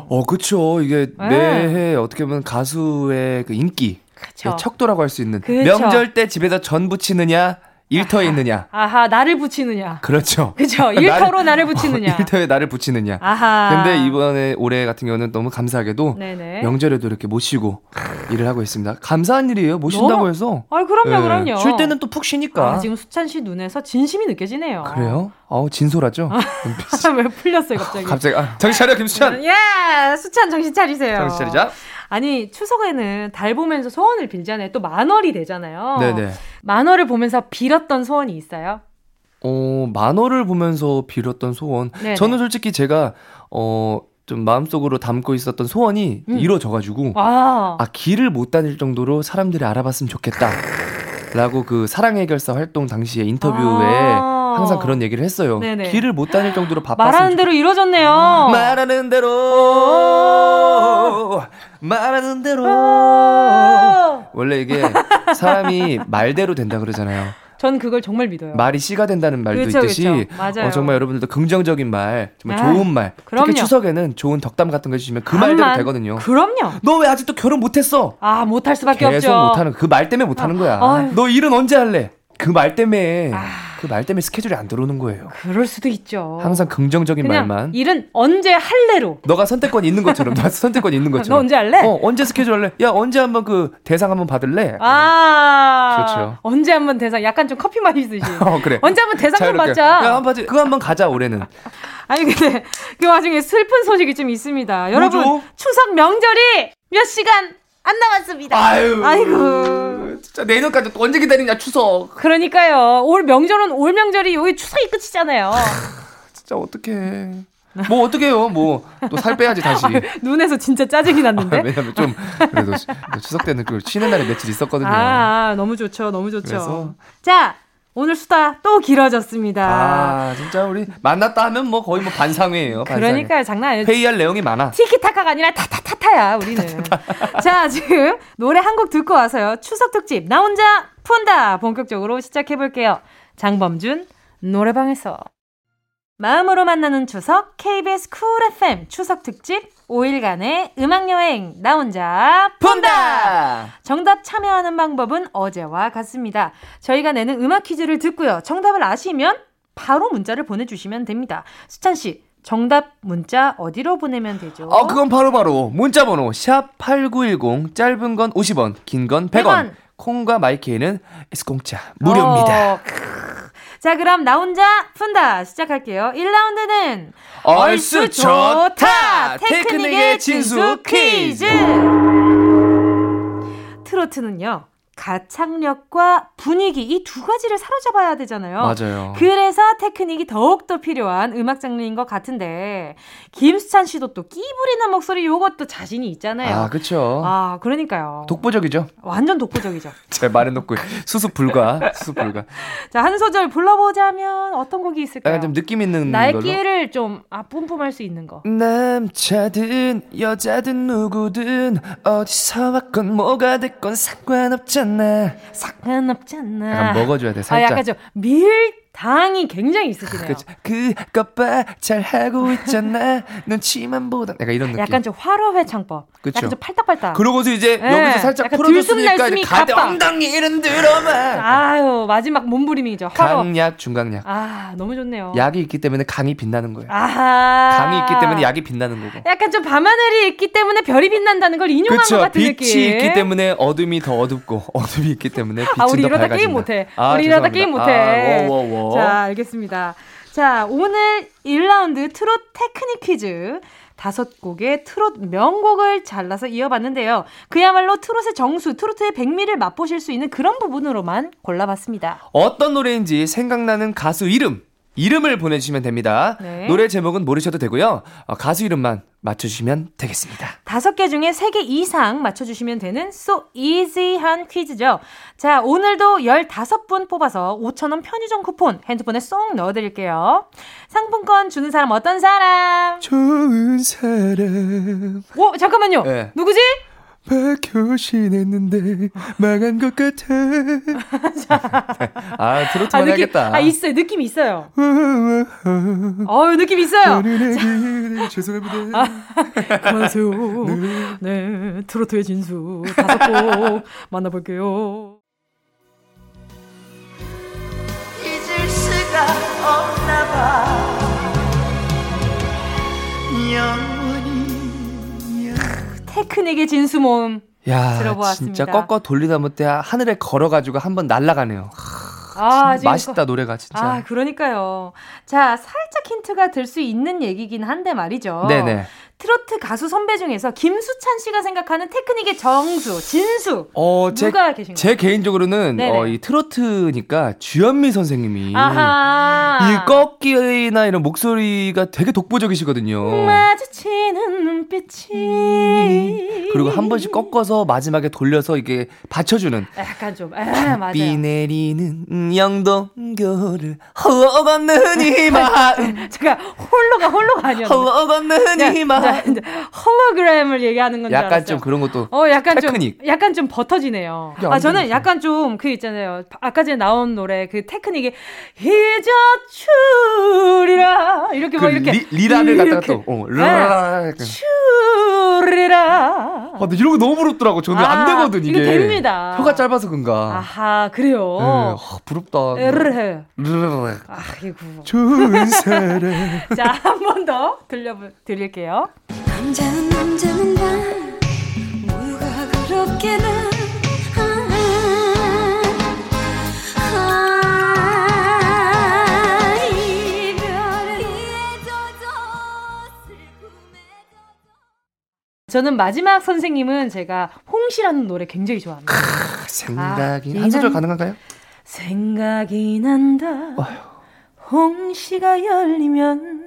어, 그쵸. 이게 네. 매해 어떻게 보면 가수의 그 인기, 그쵸. 척도라고 할 수 있는 그쵸. 명절 때 집에서 전 부치느냐, 일터에 있느냐. 아하, 나를 붙이느냐. 그렇죠. 그죠. [laughs] 일터로 나를, 붙이느냐. 어, [laughs] 일터에 나를 붙이느냐. 아하. 근데 이번에 올해 같은 경우는 너무 감사하게도 네네. 명절에도 이렇게 모시고 일을 하고 있습니다. 감사한 일이에요. 모신다고 너무... 해서. 아, 그럼요, 네. 그럼요. 쉴 때는 또 푹 쉬니까. 아, 지금 수찬 씨 눈에서 진심이 느껴지네요. 그래요? 아우, 진솔하죠? [laughs] 왜 풀렸어요, 갑자기? 갑자기. 아, 정신 차려, 김수찬. 예! 수찬 정신 차리세요. 정신 차리자. 아니 추석에는 달 보면서 소원을 빌잖아요. 또 만월이 되잖아요. 네네. 만월을 보면서 빌었던 소원이 있어요? 어 만월을 보면서 빌었던 소원. 네네. 저는 솔직히 제가 어. 좀 마음속으로 담고 있었던 소원이 음. 이루어져가지고 아. 아 길을 못 다닐 정도로 사람들이 알아봤으면 좋겠다. 라고 그 사랑의 결사 활동 당시에 인터뷰에 아. 항상 그런 얘기를 했어요. 네네. 길을 못 다닐 정도로 바빴어요. 말하는 대로 이루어졌네요. 말하는 대로 말하는 대로 원래 이게 사람이 [laughs] 말대로 된다 그러잖아요. 전 그걸 정말 믿어요. 말이 씨가 된다는 말도 그쵸, 있듯이 그쵸. 맞아요. 어, 정말 여러분들도 긍정적인 말, 정말 아, 좋은 말, 그럼요. 특히 추석에는 좋은 덕담 같은 거 해주시면 그 말대로 되거든요. 그럼요. 너 왜 아직도 결혼 못했어? 아 못할 수밖에 계속 없죠. 못하는 그 말 때문에 못하는 거야. 아, 너 일은 언제 할래? 그 말 때문에. 아. 그 말 때문에 스케줄이 안 들어오는 거예요. 그럴 수도 있죠. 항상 긍정적인 말만. 일은 언제 할래로. 너가 선택권이 있는 것처럼. 너 선택권이 있는 것처럼. 너 언제 할래? 어, 언제 스케줄 할래? 야, 언제 한번 그 대상 한번 받을래? 아. 그렇죠. 언제 한번 대상 약간 좀 커피 마시듯이. [laughs] 어, 그래. 언제 한번 대상 한번 받자. 야, 한번 받자. 그거 한번 가자, 올해는. [laughs] 아니 근데 그 와중에 슬픈 소식이 좀 있습니다. 여러분? 추석 명절이 몇 시간 안 남았습니다. 아유. 아이고. 진짜 내년까지 또 언제 기다리냐, 추석. 그러니까요. 올 명절은 올 명절이 여기 추석이 끝이잖아요. 진짜 어떡해. 뭐 어떻게 해요? 뭐 또 살 빼야지 다시. 아, [laughs] 눈에서 진짜 짜증이 났는데. 아, 왜냐면 좀 그래도 추석 때는 그 쉬는 날에 며칠 있었거든요. 아, 아 너무 좋죠, 너무 좋죠. 그래서. 자. 오늘 수다 또 길어졌습니다. 아, 진짜 우리 만났다 하면 뭐 거의 뭐 반상회예요. 반상회. 그러니까요, 장난 아니에요. 회의할 내용이 많아. 티키타카가 아니라 타타타타야, 우리는. 자, 지금 노래 한 곡 듣고 와서요. 추석 특집, 나 혼자 푼다! 본격적으로 시작해 볼게요. 장범준, 노래방에서. 마음으로 만나는 추석 KBS Cool FM 추석 특집 5일간의 음악여행 나 혼자 푼다! 정답 참여하는 방법은 어제와 같습니다. 저희가 내는 음악 퀴즈를 듣고요. 정답을 아시면 바로 문자를 보내주시면 됩니다. 수찬 씨, 정답 문자 어디로 보내면 되죠? 어, 그건 바로바로 바로 문자 번호 샵 8910 짧은 건 50원, 긴 건 100원. 100원. 콩과 마이케이는 공짜 무료입니다. 어, 자, 그럼 나 혼자 푼다 시작할게요. 1라운드는 얼쑤 좋다! 테크닉의 진수 퀴즈! 트로트는요. 가창력과 분위기 이 두 가지를 사로잡아야 되잖아요. 맞아요. 그래서 테크닉이 더욱더 필요한 음악 장르인 것 같은데 김수찬 씨도 또 끼 부리는 목소리 요것도 자신이 있잖아요. 아, 그렇죠. 아, 그러니까요. 독보적이죠. 완전 독보적이죠. [laughs] 제 말해놓고 수습 불가. 수습 불가. 자, 한 소절 불러보자면 어떤 곡이 있을까요? 약간 좀 느낌 있는 날개를 좀 아, 뿜뿜할 수 있는 거. 남자든 여자든 누구든 어디서 왔건 뭐가 됐건 상관없잖아. 상관없잖아. 상관없잖아. 약간 먹어줘야 돼, 살짝. 아, 약간 좀 밀 당이 굉장히 있으시네요. 그것 봐, 잘 하고 있잖아. [laughs] 눈치만 보다. 약간 이런 느낌. 약간 좀 화로회 창법. 그쵸? 약간 좀 팔딱팔딱. 그러고서 이제 네. 여기서 살짝 풀어줬으니까 이제 가대 엉덩이는 들어만. 아유 마지막 몸부림이죠. 화로. 강약, 중강약. 아 너무 좋네요. 약이 있기 때문에 강이 빛나는 거예요. 아하. 강이 있기 때문에 약이 빛나는 거고. 약간 좀 밤하늘이 있기 때문에 별이 빛난다는 걸 인용한 그쵸? 것 같은 빛이 느낌. 빛이 있기 때문에 어둠이 더 어둡고 어둠이 있기 때문에 빛이 아, 우리 더 이러다 게임 못해. 아, 우리 이러다 게임 못해. 아, 워, 워, 워. 자, 알겠습니다. 자, 오늘 1라운드 트롯 테크닉 퀴즈. 다섯 곡의 트롯 명곡을 잘라서 이어봤는데요. 그야말로 트롯의 정수, 트로트의 백미를 맛보실 수 있는 그런 부분으로만 골라봤습니다. 어떤 노래인지 생각나는 가수 이름, 이름을 보내주시면 됩니다. 네. 노래 제목은 모르셔도 되고요. 어, 가수 이름만 맞춰주시면 되겠습니다. 다섯 개 중에 세 개 이상 맞춰주시면 되는 so easy한 퀴즈죠. 자, 오늘도 15분 뽑아서 5,000원 편의점 쿠폰 핸드폰에 쏙 넣어드릴게요. 상품권 주는 사람 어떤 사람? 좋은 사람. 오, 잠깐만요. 네. 누구지? 박효신 했는데 망한 것 같아. 아 트로트 아, 해야겠다. 아 있어요. 느낌 있어요. 어유 느낌 있어요. 죄송합니다. 아, 그만하세요. 네. 네 트로트의 진수 다섯 곡 만나볼게요. 잊을 수가 없나 봐. 테크닉의 진수 모음 야, 들어보았습니다. 진짜 꺾어 돌리다 못해 하늘에 걸어가지고 한번 날아가네요. 아, 맛있다 거... 노래가 진짜. 아, 그러니까요. 자, 살짝 힌트가 될수 있는 얘기긴 한데 말이죠. 네네. 트로트 가수 선배 중에서 김수찬 씨가 생각하는 테크닉의 정수, 진수 어, 누가 제, 계신가요? 제 개인적으로는 어, 이 트로트니까 주현미 선생님이 아하. 이 꺾기나 이런 목소리가 되게 독보적이시거든요. 마주치는 눈빛이 음. 그리고 한 번씩 꺾어서 마지막에 돌려서 이게 받쳐주는 약간 좀 아, 맞아요. 비 내리는 영동교를 홀로 걷는 [laughs] 이 마음 제가 홀로가 홀로가 아니었는데 걷는 이 마음 [laughs] 이제 홀로그램을 얘기하는 건줄 약간 알았어요. 좀 그런 것도 어 약간 테크닉. 좀 약간 좀 버터지네요. 아 저는 약간 좀 그 있잖아요. 아까 전에 나온 노래 그 테크닉이 잊어주리라 이렇게 그 뭐 이렇게 리, 리라를 갖다가 또 어, 라라 네. 주리라. 아, 근데 이런 거 너무 부럽더라고. 저는 아, 안 되거든 이게. 됩니다. 혀가 짧아서 그런가. 아하 그래요. 네, 아, 부럽다. 에르르. 아이고. 좋은 사람. [laughs] 자 한 번 더 들려 드릴게요. 남자는 남자는 나 우유가 그렇게 나 저는 마지막 선생님은 제가 홍시라는 노래 굉장히 좋아합니다. 크, 생각이 아, 한 소절 가능한가요? 생각이 난다. 어휴. 홍시가 열리면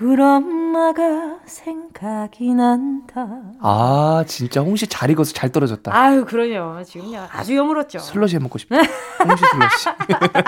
우리 엄마가 생각이 난다. 아, 진짜 홍시 잘 익어서 잘 떨어졌다. 아유, 그러요. 지금요. 아주 여물었죠. 슬러시 해 먹고 싶다. 홍시 슬러시.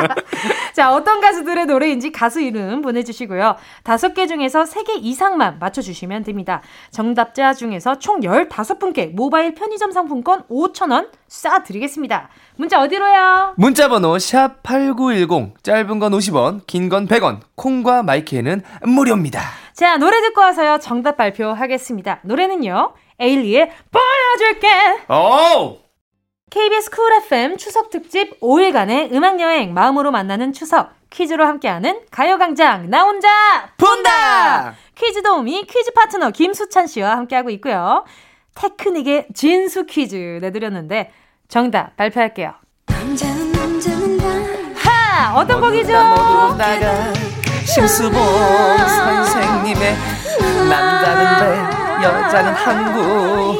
[laughs] 자, 어떤 가수들의 노래인지 가수 이름 보내주시고요. 다섯 개 중에서 세 개 이상만 맞춰주시면 됩니다. 정답자 중에서 총 15분께 모바일 편의점 상품권 5,000원 쏴드리겠습니다. 문자 어디로요? 문자 번호 샵 8910, 짧은 건 50원, 긴 건 100원, 콩과 마이케이는 무료입니다. 자, 노래 듣고 와서요. 정답 발표하겠습니다. 노래는요. 에일리의 보여줄게. 오! KBS Cool FM 추석 특집 5일간의 음악 여행 마음으로 만나는 추석 퀴즈로 함께하는 가요광장 나 혼자 푼다. 퀴즈 도우미 퀴즈 파트너 김수찬 씨와 함께하고 있고요. 테크닉의 진수 퀴즈 내드렸는데 정답 발표할게요. 하! 어떤 곡이죠? 심수봉 선생님의 남자는 배 여자는 항구.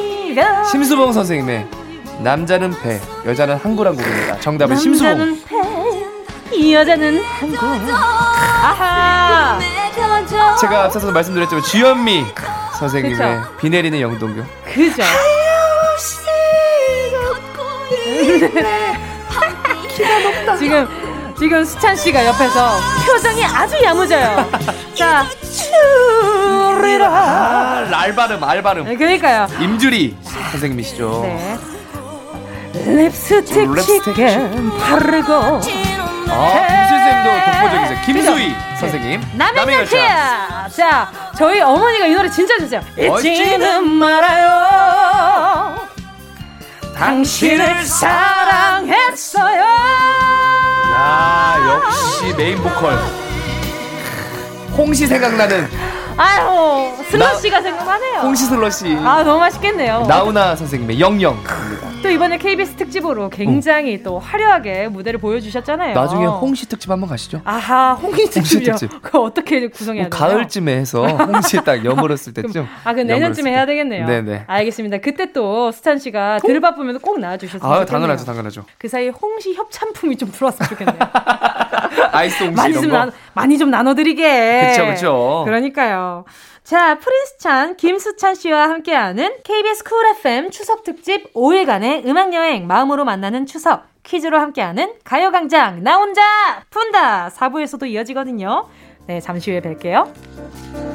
심수봉 선생님의 남자는 배 여자는 항구란 곡입니다. 정답은 심수봉. 배, 여자는 항구. 아하! 제가 앞서서 말씀드렸지만 주현미 선생님의 그쵸? 비 내리는 영동교. 그죠 키가 높다 지금 지금 수찬 씨가 옆에서 표정이 아주 야무져요. [laughs] 자, 추리라. 아, 알바름, 알바름. 네, 그러니까요. 임주리 선생님이시죠. 네. 립스틱 치게 바르고. 아, 김수쌤도 독보적이세요. 김수희 그죠? 선생님. 네. 남의 열차. 자, 저희 어머니가 이 노래 진짜 좋으세요. 잊지는 말아요. 당신을 사랑했어요. 야, 역시 메인 보컬. 홍시 생각나는. 아유, 슬러시가 생각나네요. 홍시 슬러시. 아, 너무 맛있겠네요. 나훈아 선생님의 영영. 또 이번에 KBS 특집으로 굉장히 어. 또 화려하게 무대를 보여주셨잖아요. 나중에 홍시 특집 한번 가시죠. 아하, 홍시 특집이요. 홍시 특집. 그거 어떻게 구성해야 돼요? 가을쯤에 해서 [laughs] 홍시 딱 여물었을 때쯤. 아, 그 내년쯤에 해야 되겠네요. 네네. 알겠습니다. 그때 또 수찬 씨가 덜 바쁘면 꼭 나와주셨으면 아, 당연하죠, 당연하죠. 그 사이 에 홍시 협찬품이 좀 들어왔으면 좋겠네요. [laughs] 아이스 홍시 많이 좀, 나, 많이 좀 나눠드리게. 그렇죠, 그렇죠. 그러니까요. 자, 프린수찬, 김수찬 씨와 함께하는 KBS Cool FM 추석 특집 5일간의 음악 여행 마음으로 만나는 추석 퀴즈로 함께하는 가요광장 나 혼자 푼다 4부에서도 이어지거든요. 네, 잠시 후에 뵐게요.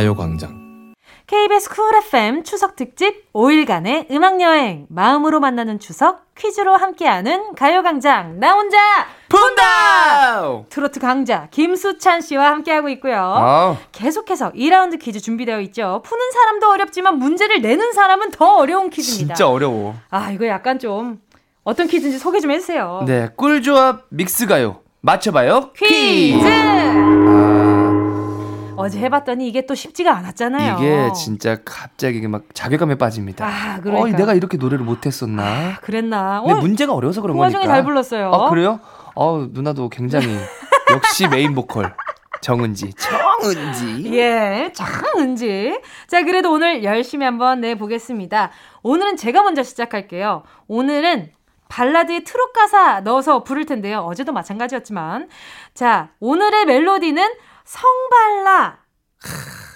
가요광장. KBS Cool FM 추석 특집 5일간의 음악여행. 마음으로 만나는 추석 퀴즈로 함께하는 가요광장. 나 혼자 푼다! 트로트 강자 김수찬 씨와 함께하고 있고요. 아 계속해서 2라운드 퀴즈 준비되어 있죠. 푸는 사람도 어렵지만 문제를 내는 사람은 더 어려운 퀴즈입니다. 진짜 어려워. 아 이거 약간 좀 어떤 퀴즈인지 소개 좀 해주세요. 네 꿀조합 믹스가요. 맞춰봐요. 퀴즈, 퀴즈. 아. 어제 해봤더니 이게 또 쉽지가 않았잖아요. 이게 진짜 갑자기 막 자괴감에 빠집니다. 아, 그러니까. 어, 내가 이렇게 노래를 못했었나? 아, 그랬나? 근데 어, 문제가 어려서 그런 그 거니까. 잘 불렀어요. 아, 그래요? 어, 누나도 굉장히 [laughs] 역시 메인 보컬. 정은지. 정은지. 예, 정은지. 자, 그래도 오늘 열심히 한번 내보겠습니다. 오늘은 제가 먼저 시작할게요. 오늘은 발라드에 트롯 가사 넣어서 부를 텐데요. 어제도 마찬가지였지만. 자, 오늘의 멜로디는 성발라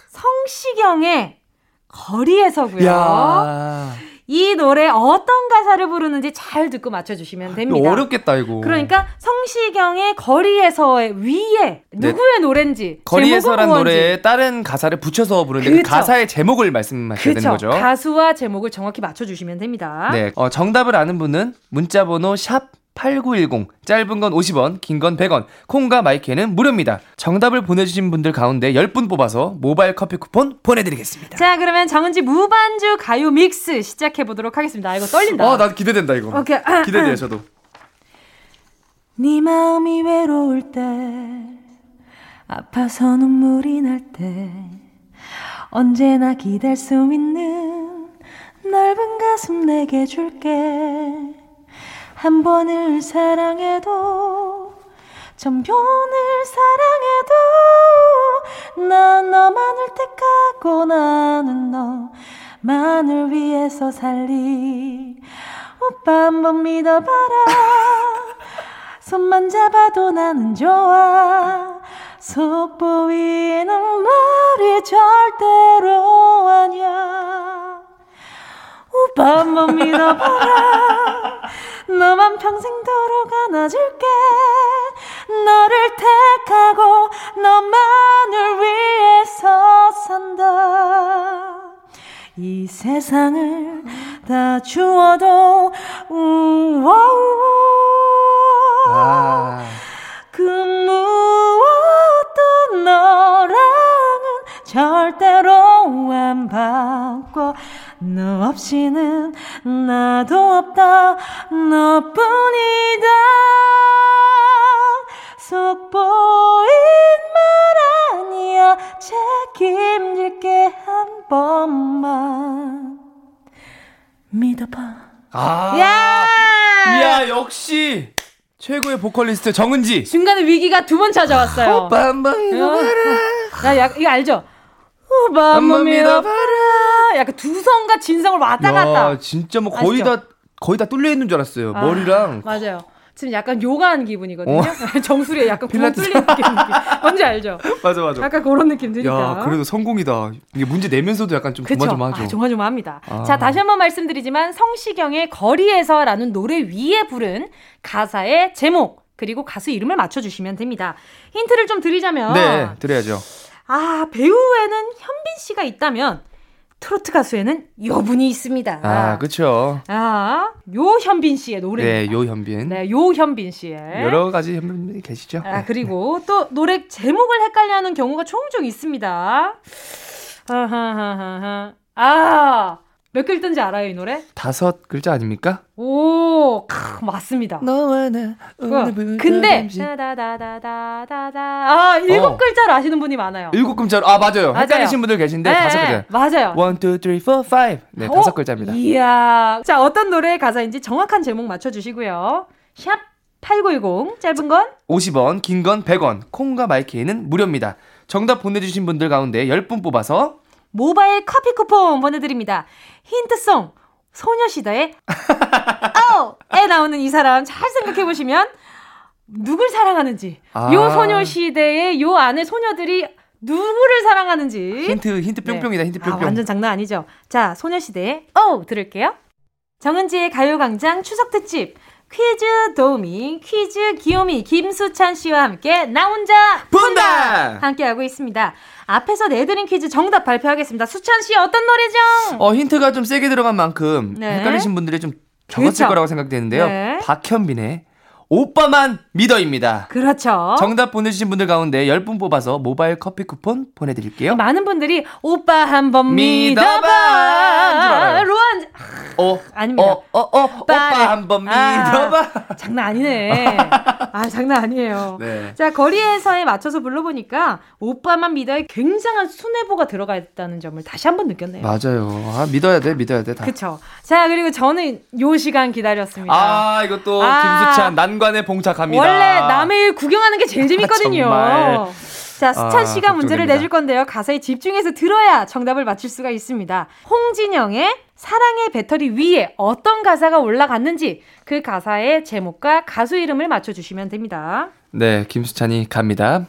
성시경의 거리에서고요. 야. 이 노래 어떤 가사를 부르는지 잘 듣고 맞춰주시면 됩니다. 어렵겠다 이거. 그러니까 성시경의 거리에서의 위에 네. 누구의 네. 노래인지 거리에서란 노래에 다른 가사를 붙여서 부르는데 그 가사의 제목을 말씀하셔야 되는 거죠. 가수와 제목을 정확히 맞춰주시면 됩니다. 네, 어, 정답을 아는 분은 문자번호 샵 8910 짧은 건 50원 긴 건 100원. 콩과 마이케이는 무료입니다. 정답을 보내주신 분들 가운데 10분 뽑아서 모바일 커피 쿠폰 보내드리겠습니다. 자 그러면 정은지 무반주 가요 믹스 시작해보도록 하겠습니다. 아, 이거 떨린다. 아나 기대된다 이거. 오케이. [laughs] 기대돼요 저도. [laughs] 네 마음이 외로울 때 아파서 눈물이 날 때 언제나 기댈 수 있는 넓은 가슴 내게 줄게 한 번을 사랑해도 전변을 사랑해도 난 너만을 택하고 나는 너만을 위해서 살리. 오빠 한 번 믿어봐라. 손만 잡아도 나는 좋아. 속 보이는 말이 절대로 아니야 오빠 한번 믿어봐라. 너만 평생도록 안아줄게. 너를 택하고 너만을 위해서 산다. 이 세상을 다 주어도 우와우와 그 무엇도 너랑은 절대로 안 바꿔 너 없이는 나도 없다. 너뿐이다. 속 보인 말 아니야. 책임질게 한 번만. 믿어봐. 아. 야! 야 역시 최고의 보컬리스트 정은지. 중간에 위기가 두 번 찾아왔어요. 오빠 한번 믿어봐라. 나 이거 알죠? 한번 믿어봐라 약간 두성과 진성을 왔다 갔다 진짜 뭐 거의 아시죠? 다 거의 다 뚫려 있는 줄 알았어요 아, 머리랑 맞아요 지금 약간 요가하는 기분이거든요. 어? [laughs] 정수리에 약간 구멍 뚫린 느낌. 뭔지 알죠? [laughs] 맞아, 맞아. 약간 그런 느낌 드니까. 야, 그래도 성공이다. 이게 문제 내면서도 약간 좀 조마조마하죠. 아, 조마조마합니다. 아. 자, 다시 한번 말씀드리지만 성시경의 거리에서라는 노래 위에 부른 가사의 제목 그리고 가수 이름을 맞춰 주시면 됩니다. 힌트를 좀 드리자면. 네, 드려야죠. 아, 배우에는 현빈 씨가 있다면 트로트 가수에는 여분이 있습니다. 아, 그렇죠. 아, 요현빈 씨의 노래입니다. 네, 요현빈. 네, 요현빈 씨의 여러 가지 현빈분이 계시죠. 아, 그리고 또 노래 제목을 헷갈려하는 경우가 종종 있습니다. 아하하하. 아, 몇 글자인지 알아요, 이 노래? 다섯 글자 아닙니까? 오, 크, 맞습니다. 너와 나 근데 다다다다다다 아, 일곱 어. 글자를 아시는 분이 많아요. 일곱 글자로 아 맞아요. 맞아요. 헷갈리신 분들 계신데 네, 다섯 글자. 맞아요. One, two, three, four, five. 네, 오, 다섯 글자입니다. 이야. 자, 어떤 노래의 가사인지 정확한 제목 맞춰 주시고요. 샵 8910 짧은 건 50원, 긴 건 100원. 콩과 마이케이는 무료입니다. 정답 보내 주신 분들 가운데 10분 뽑아서 모바일 커피 쿠폰 보내드립니다. 힌트송 소녀시대의 [laughs] 어에 나오는 이 사람 잘 생각해 보시면 누굴 사랑하는지 아. 요 소녀시대의 요 안에 소녀들이 누구를 사랑하는지 힌트 힌트 네. 뿅뿅이다 네. 힌트 뿅뿅 아, 완전 장난 아니죠 자 소녀시대의 어 들을게요 정은지의 가요광장 추석 특집 퀴즈 도우미, 퀴즈 귀요미 김수찬 씨와 함께 나 혼자 본다! 함께하고 있습니다. 앞에서 내드린 퀴즈 정답 발표하겠습니다. 수찬 씨 어떤 노래죠? 어, 힌트가 좀 세게 들어간 만큼 네. 헷갈리신 분들이 좀 적었을 그렇죠. 거라고 생각되는데요. 네. 박현빈의 오빠만 믿어입니다. 그렇죠. 정답 보내주신 분들 가운데 10분 뽑아서 모바일 커피 쿠폰 보내드릴게요. 많은 분들이 오빠 한번 믿어봐. 로한. 어, 아닙니다. 어, 어, 어, 오빠 한번 아, 믿어봐. 아, 장난 아니네. [laughs] 아, 장난 아니에요. 네. 자, 거리에서에 맞춰서 불러보니까 오빠만 믿어에 굉장한 순애보가 들어가 있다는 점을 다시 한번 느꼈네요. 맞아요. 아, 믿어야 돼, 믿어야 돼. 다. 그쵸. 자, 그리고 저는 요 시간 기다렸습니다. 아, 이것도 아, 김수찬 난 관에 봉착합니다. 원래 남의 일 구경하는 게 제일 [laughs] 재밌거든요. 아, 자, 수찬 아, 씨가 아, 문제를 내줄 건데요. 가사에 집중해서 들어야 정답을 맞힐 수가 있습니다. 홍진영의 사랑의 배터리 위에 어떤 가사가 올라갔는지 그 가사의 제목과 가수 이름을 맞춰주시면 됩니다. 네, 김수찬이 갑니다.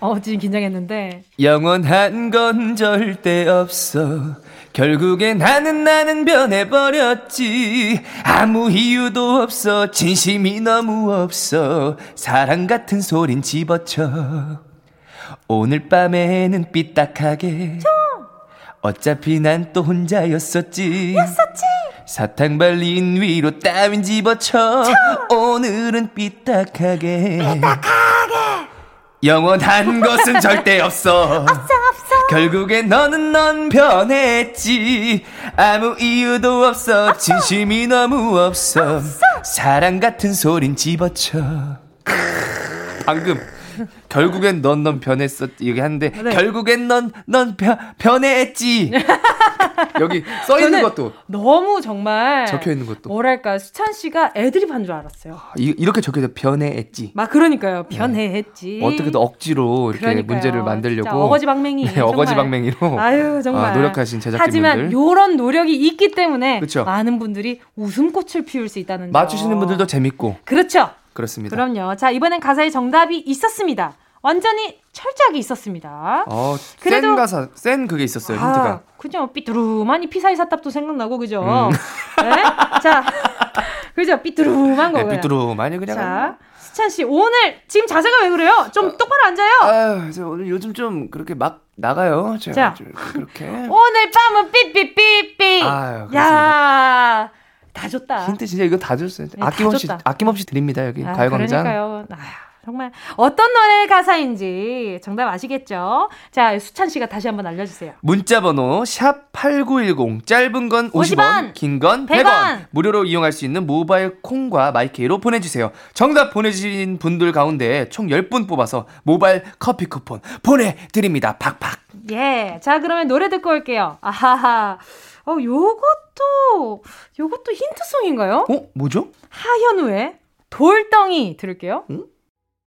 어, 지금 긴장했는데. 영원한 건 절대 없어. 결국에 나는 나는 변해버렸지. 아무 이유도 없어. 진심이 너무 없어. 사랑 같은 소린 집어쳐. 오늘 밤에는 삐딱하게. 좀. 어차피 난 또 혼자였었지. 였었지. 사탕 발린 위로 따윈 집어쳐 오늘은 삐딱하게 삐딱하게 영원한 것은 절대 없어. 없어 없어. 결국엔 너는 넌 변했지. 아무 이유도 없어. 진심이 너무 없어, 없어. 사랑 같은 소린 집어쳐. 방금 결국엔 넌 넌 변했어 얘기하는데 네. 결국엔 넌 넌 변했지 [laughs] 여기 써 있는 것도 너무 정말 적혀 있는 것도 뭐랄까 수찬 씨가 애드립 한 줄 알았어요. 아, 이, 렇게 적혀져 변해했지. 막 그러니까요. 변해했지. 네. 어떻게든 억지로 이렇게 그러니까요. 문제를 만들려고 어거지 방맹이. 네, 어거지 방맹이로. 아유 정말 아, 노력하신 제작진분들. 하지만 이런 노력이 있기 때문에 그쵸? 많은 분들이 웃음꽃을 피울 수 있다는 점. 맞추시는 분들도 재밌고. 그렇죠. 그렇습니다. 그럼요. 자 이번엔 가사에 정답이 있었습니다. 완전히 철저하게 있었습니다. 어, 그래도 센 가사, 센 그게 있었어요, 아, 힌트가. 그죠. 삐뚤루만 이 피사의 사탑도 생각나고, 그죠? 음. 네? 자, [laughs] 그죠? 삐뚤루만 거. 네, 삐뚤루만이 그냥. 자, 수찬 씨, 오늘 지금 자세가 왜 그래요? 좀 어, 똑바로 앉아요. 아유, 저 오늘 요즘 좀 그렇게 막 나가요. 제가 자, 그렇게. [laughs] 오늘 밤은 삐삐삐삐. 아유, 야. 다 줬다. 힌트 진짜 이거 다 줬어요. 네, 아낌없이 다 아낌없이 드립니다 여기 아, 가요광장. 그러니까요. 아유. 정말 어떤 노래 가사인지 정답 아시겠죠? 자, 수찬 씨가 다시 한번 알려주세요. 문자 번호 샵 8910 짧은 건 50원, 50원 긴 건 100원. 100원 무료로 이용할 수 있는 모바일 콩과 마이케이로 보내주세요. 정답 보내주신 분들 가운데 총 10분 뽑아서 모바일 커피 쿠폰 보내드립니다. 팍팍. 예. 자, 그러면 노래 듣고 올게요. 아하하. 어, 요것도, 요것도 힌트송인가요? 어, 뭐죠? 하현우의 돌덩이 들을게요. 응?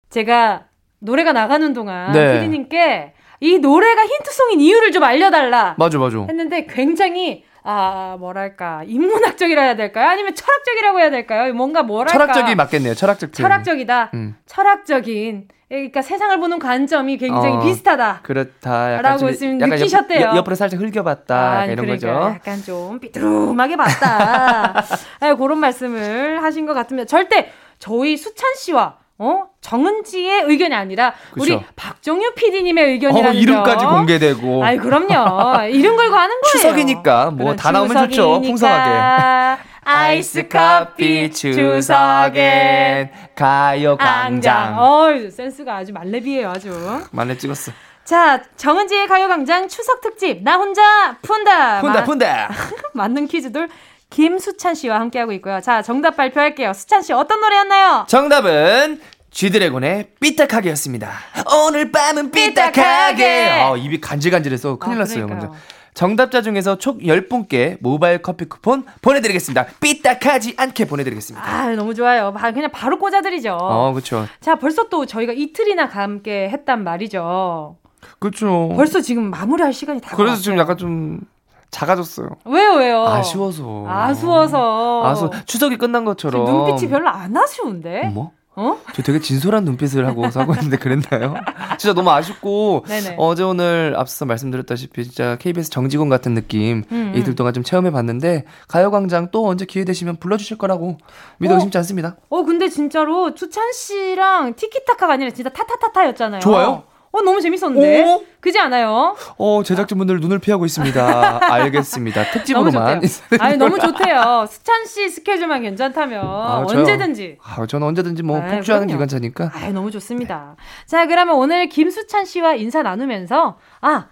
제가 노래가 나가는 동안 네. 피디님께 이 노래가 힌트송인 이유를 좀 알려달라. 맞아, 맞아. 했는데 굉장히 아 뭐랄까 인문학적이라 해야 될까요? 아니면 철학적이라고 해야 될까요? 뭔가 뭐랄까 철학적이 맞겠네요. 철학적. 철학적이다. 음. 철학적인. 그러니까 세상을 보는 관점이 굉장히 어, 비슷하다. 그렇다. 라고 지금 느끼셨대요. 옆, 으로 살짝 흘겨봤다. 아, 이런 그러니까 거죠. 약간 좀 삐뚤음하게 봤다. [laughs] 네, 그런 말씀을 하신 것 같습니다. 절대 저희 수찬 씨와 어? 정은지의 의견이 아니라 그쵸. 우리 박정유 PD님의 의견이라는 어, 이름까지 공개되고. 아이 그럼요. 이름 걸고 하는 거예요. 추석이니까 뭐 다 나오면 좋죠. 풍성하게. 아이스 커피 추석엔 가요 광장. 어, 센스가 아주 말레비예요, 아주. 말레 찍었어. 자, 정은지의 가요광장 추석 특집 나 혼자 푼다. 푼다 푼다. [laughs] 맞는 퀴즈들 김수찬 씨와 함께하고 있고요. 자, 정답 발표할게요. 수찬 씨 어떤 노래였나요? 정답은 쥐드래곤의 삐딱하게였습니다. 오늘 밤은 삐딱하게. 아, 입이 간질간질해서 큰일 아, 났어요, 먼저. 정답자 중에서 총 10분께 모바일 커피 쿠폰 보내드리겠습니다. 삐딱하지 않게 보내드리겠습니다. 아, 너무 좋아요. 그냥 바로 꽂아드리죠. 어, 그쵸. 자, 벌써 또 저희가 이틀이나 함께 했단 말이죠. 그렇죠. 벌써 지금 마무리할 시간이 다 그래서 지금 약간 좀 작아졌어요. 왜요, 왜요? 아쉬워서. 아쉬워서. 아쉬워. 추석이 끝난 것처럼. 눈빛이 별로 안 아쉬운데? 뭐? 어? 저 되게 진솔한 눈빛을 하고 [laughs] 사고 있는데 그랬나요? 진짜 너무 아쉽고 네네. 어제 오늘 앞서 말씀드렸다시피 진짜 KBS 정직원 같은 느낌 음, 음. 이틀 동안 좀 체험해 봤는데 가요광장 또 언제 기회 되시면 불러주실 거라고 믿어 어? 의심치 않습니다. 어 근데 진짜로 추찬 씨랑 티키타카가 아니라 진짜 타타타타였잖아요. 좋아요? 어, 너무 재밌었는데. 오? 그지 않아요? 어, 제작진분들 눈을 피하고 있습니다. 알겠습니다. [laughs] 특집으로만. [laughs] 아니, 너무 좋대요. 수찬 씨 스케줄만 괜찮다면 아, 언제든지. 아, 저는 언제든지 뭐 아, 폭주하는 기관차니까. 아, 너무 좋습니다. 자, 그러면 오늘 김수찬 씨와 인사 나누면서 아,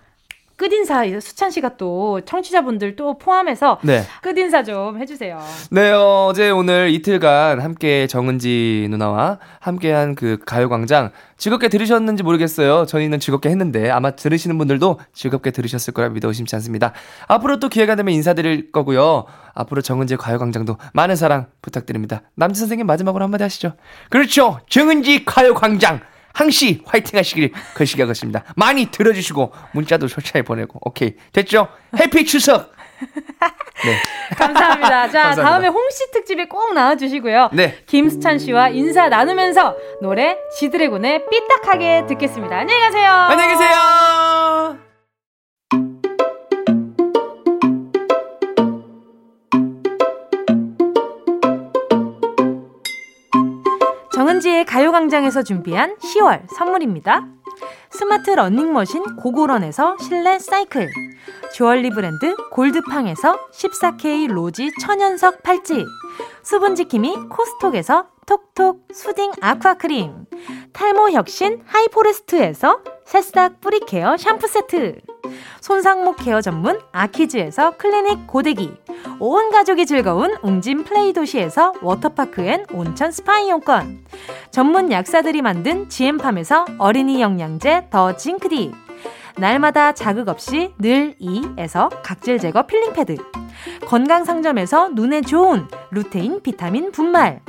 끝인사 수찬 씨가 또 청취자분들 또 포함해서 네. 끝인사 좀 해주세요. 네 어제 오늘 이틀간 함께 정은지 누나와 함께한 그 가요광장 즐겁게 들으셨는지 모르겠어요. 저희는 즐겁게 했는데 아마 들으시는 분들도 즐겁게 들으셨을 거라 믿어 의심치 않습니다. 앞으로 또 기회가 되면 인사드릴 거고요. 앞으로 정은지 가요광장도 많은 사랑 부탁드립니다. 남지 선생님 마지막으로 한마디 하시죠. 그렇죠. 정은지 가요광장. 항시 화이팅 하시길 거시기하겠습니다. 많이 들어주시고 문자도 솔직하게 보내고 오케이 됐죠? 해피 추석. 네. [laughs] 감사합니다. 자 감사합니다. 다음에 홍씨 특집에 꼭 나와주시고요. 네. 김수찬 씨와 인사 나누면서 노래 지드래곤의 삐딱하게 듣겠습니다. 안녕히 가세요. 안녕히 계세요. 정은지의 가요광장에서 준비한 10월 선물입니다. 스마트 러닝머신 고고런에서 실내 사이클 주얼리 브랜드 골드팡에서 14K 로지 천연석 팔찌 수분지킴이 코스톡에서 톡톡 soothing aqua cream 탈모 혁신 하이포레스트에서 새싹 뿌리케어 샴푸 세트 손상목 케어 전문 아키즈에서 클리닉 고데기 온 가족이 즐거운 웅진 플레이 도시에서 워터파크 and 온천 스파 이용권 전문 약사들이 만든 지엠팜에서 어린이 영양제 더 징크디. 날마다 자극 없이 늘 이에서 각질 제거 필링 패드. 건강 상점에서 눈에 좋은 루테인 비타민 분말.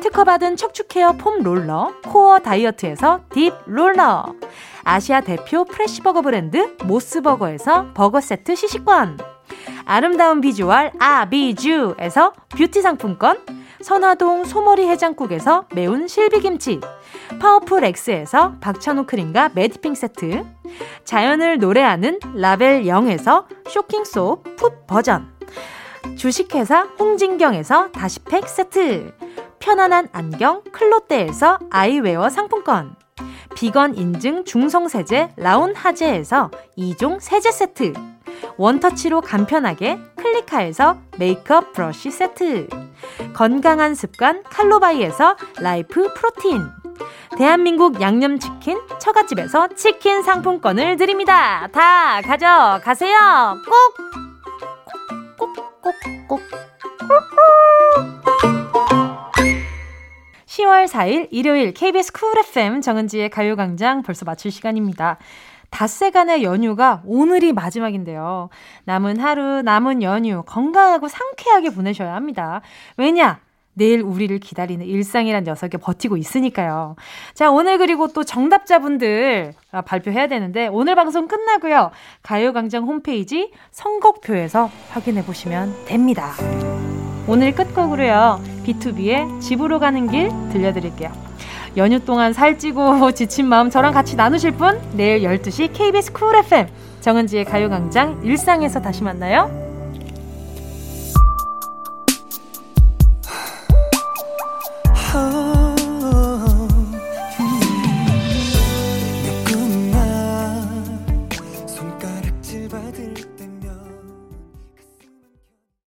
특허받은 척추 케어 폼 롤러 코어 다이어트에서 딥 롤러. 아시아 대표 프레시버거 브랜드 모스버거에서 버거 세트 시식권. 아름다운 비주얼 아비주에서 뷰티 상품권. 선화동 소머리 해장국에서 매운 실비김치 파워풀 X에서 박찬호 크림과 매디핑 세트 자연을 노래하는 라벨 0에서 쇼킹소 풋 버전 주식회사 홍진경에서 다시팩 세트 편안한 안경 클로떼에서 아이웨어 상품권 비건 인증 중성세제 라운 하제에서 2종 세제 세트 원터치로 간편하게 클리카에서 메이크업 브러쉬 세트 건강한 습관 칼로바이에서 라이프 프로틴 대한민국 양념치킨 처갓집에서 치킨 상품권을 드립니다. 다 가져가세요. 꼭! 꼭, 꼭, 꼭, 꼭. 10월 4일 일요일 KBS 쿨 FM 정은지의 가요광장 벌써 마칠 시간입니다. 닷새간의 연휴가 오늘이 마지막인데요. 남은 하루, 남은 연휴 건강하고 상쾌하게 보내셔야 합니다. 왜냐? 내일 우리를 기다리는 일상이란 녀석에 버티고 있으니까요. 자, 오늘 그리고 또 정답자분들 아, 발표해야 되는데 오늘 방송 끝나고요. 가요광장 홈페이지 선곡표에서 확인해 보시면 됩니다. 오늘 끝곡으로요. B2B의 집으로 가는 길 들려드릴게요. 연휴 동안 살찌고 [laughs] 지친 마음 저랑 같이 나누실 분 내일 12시 KBS 쿨 FM 정은지의 가요광장 일상에서 다시 만나요. Oh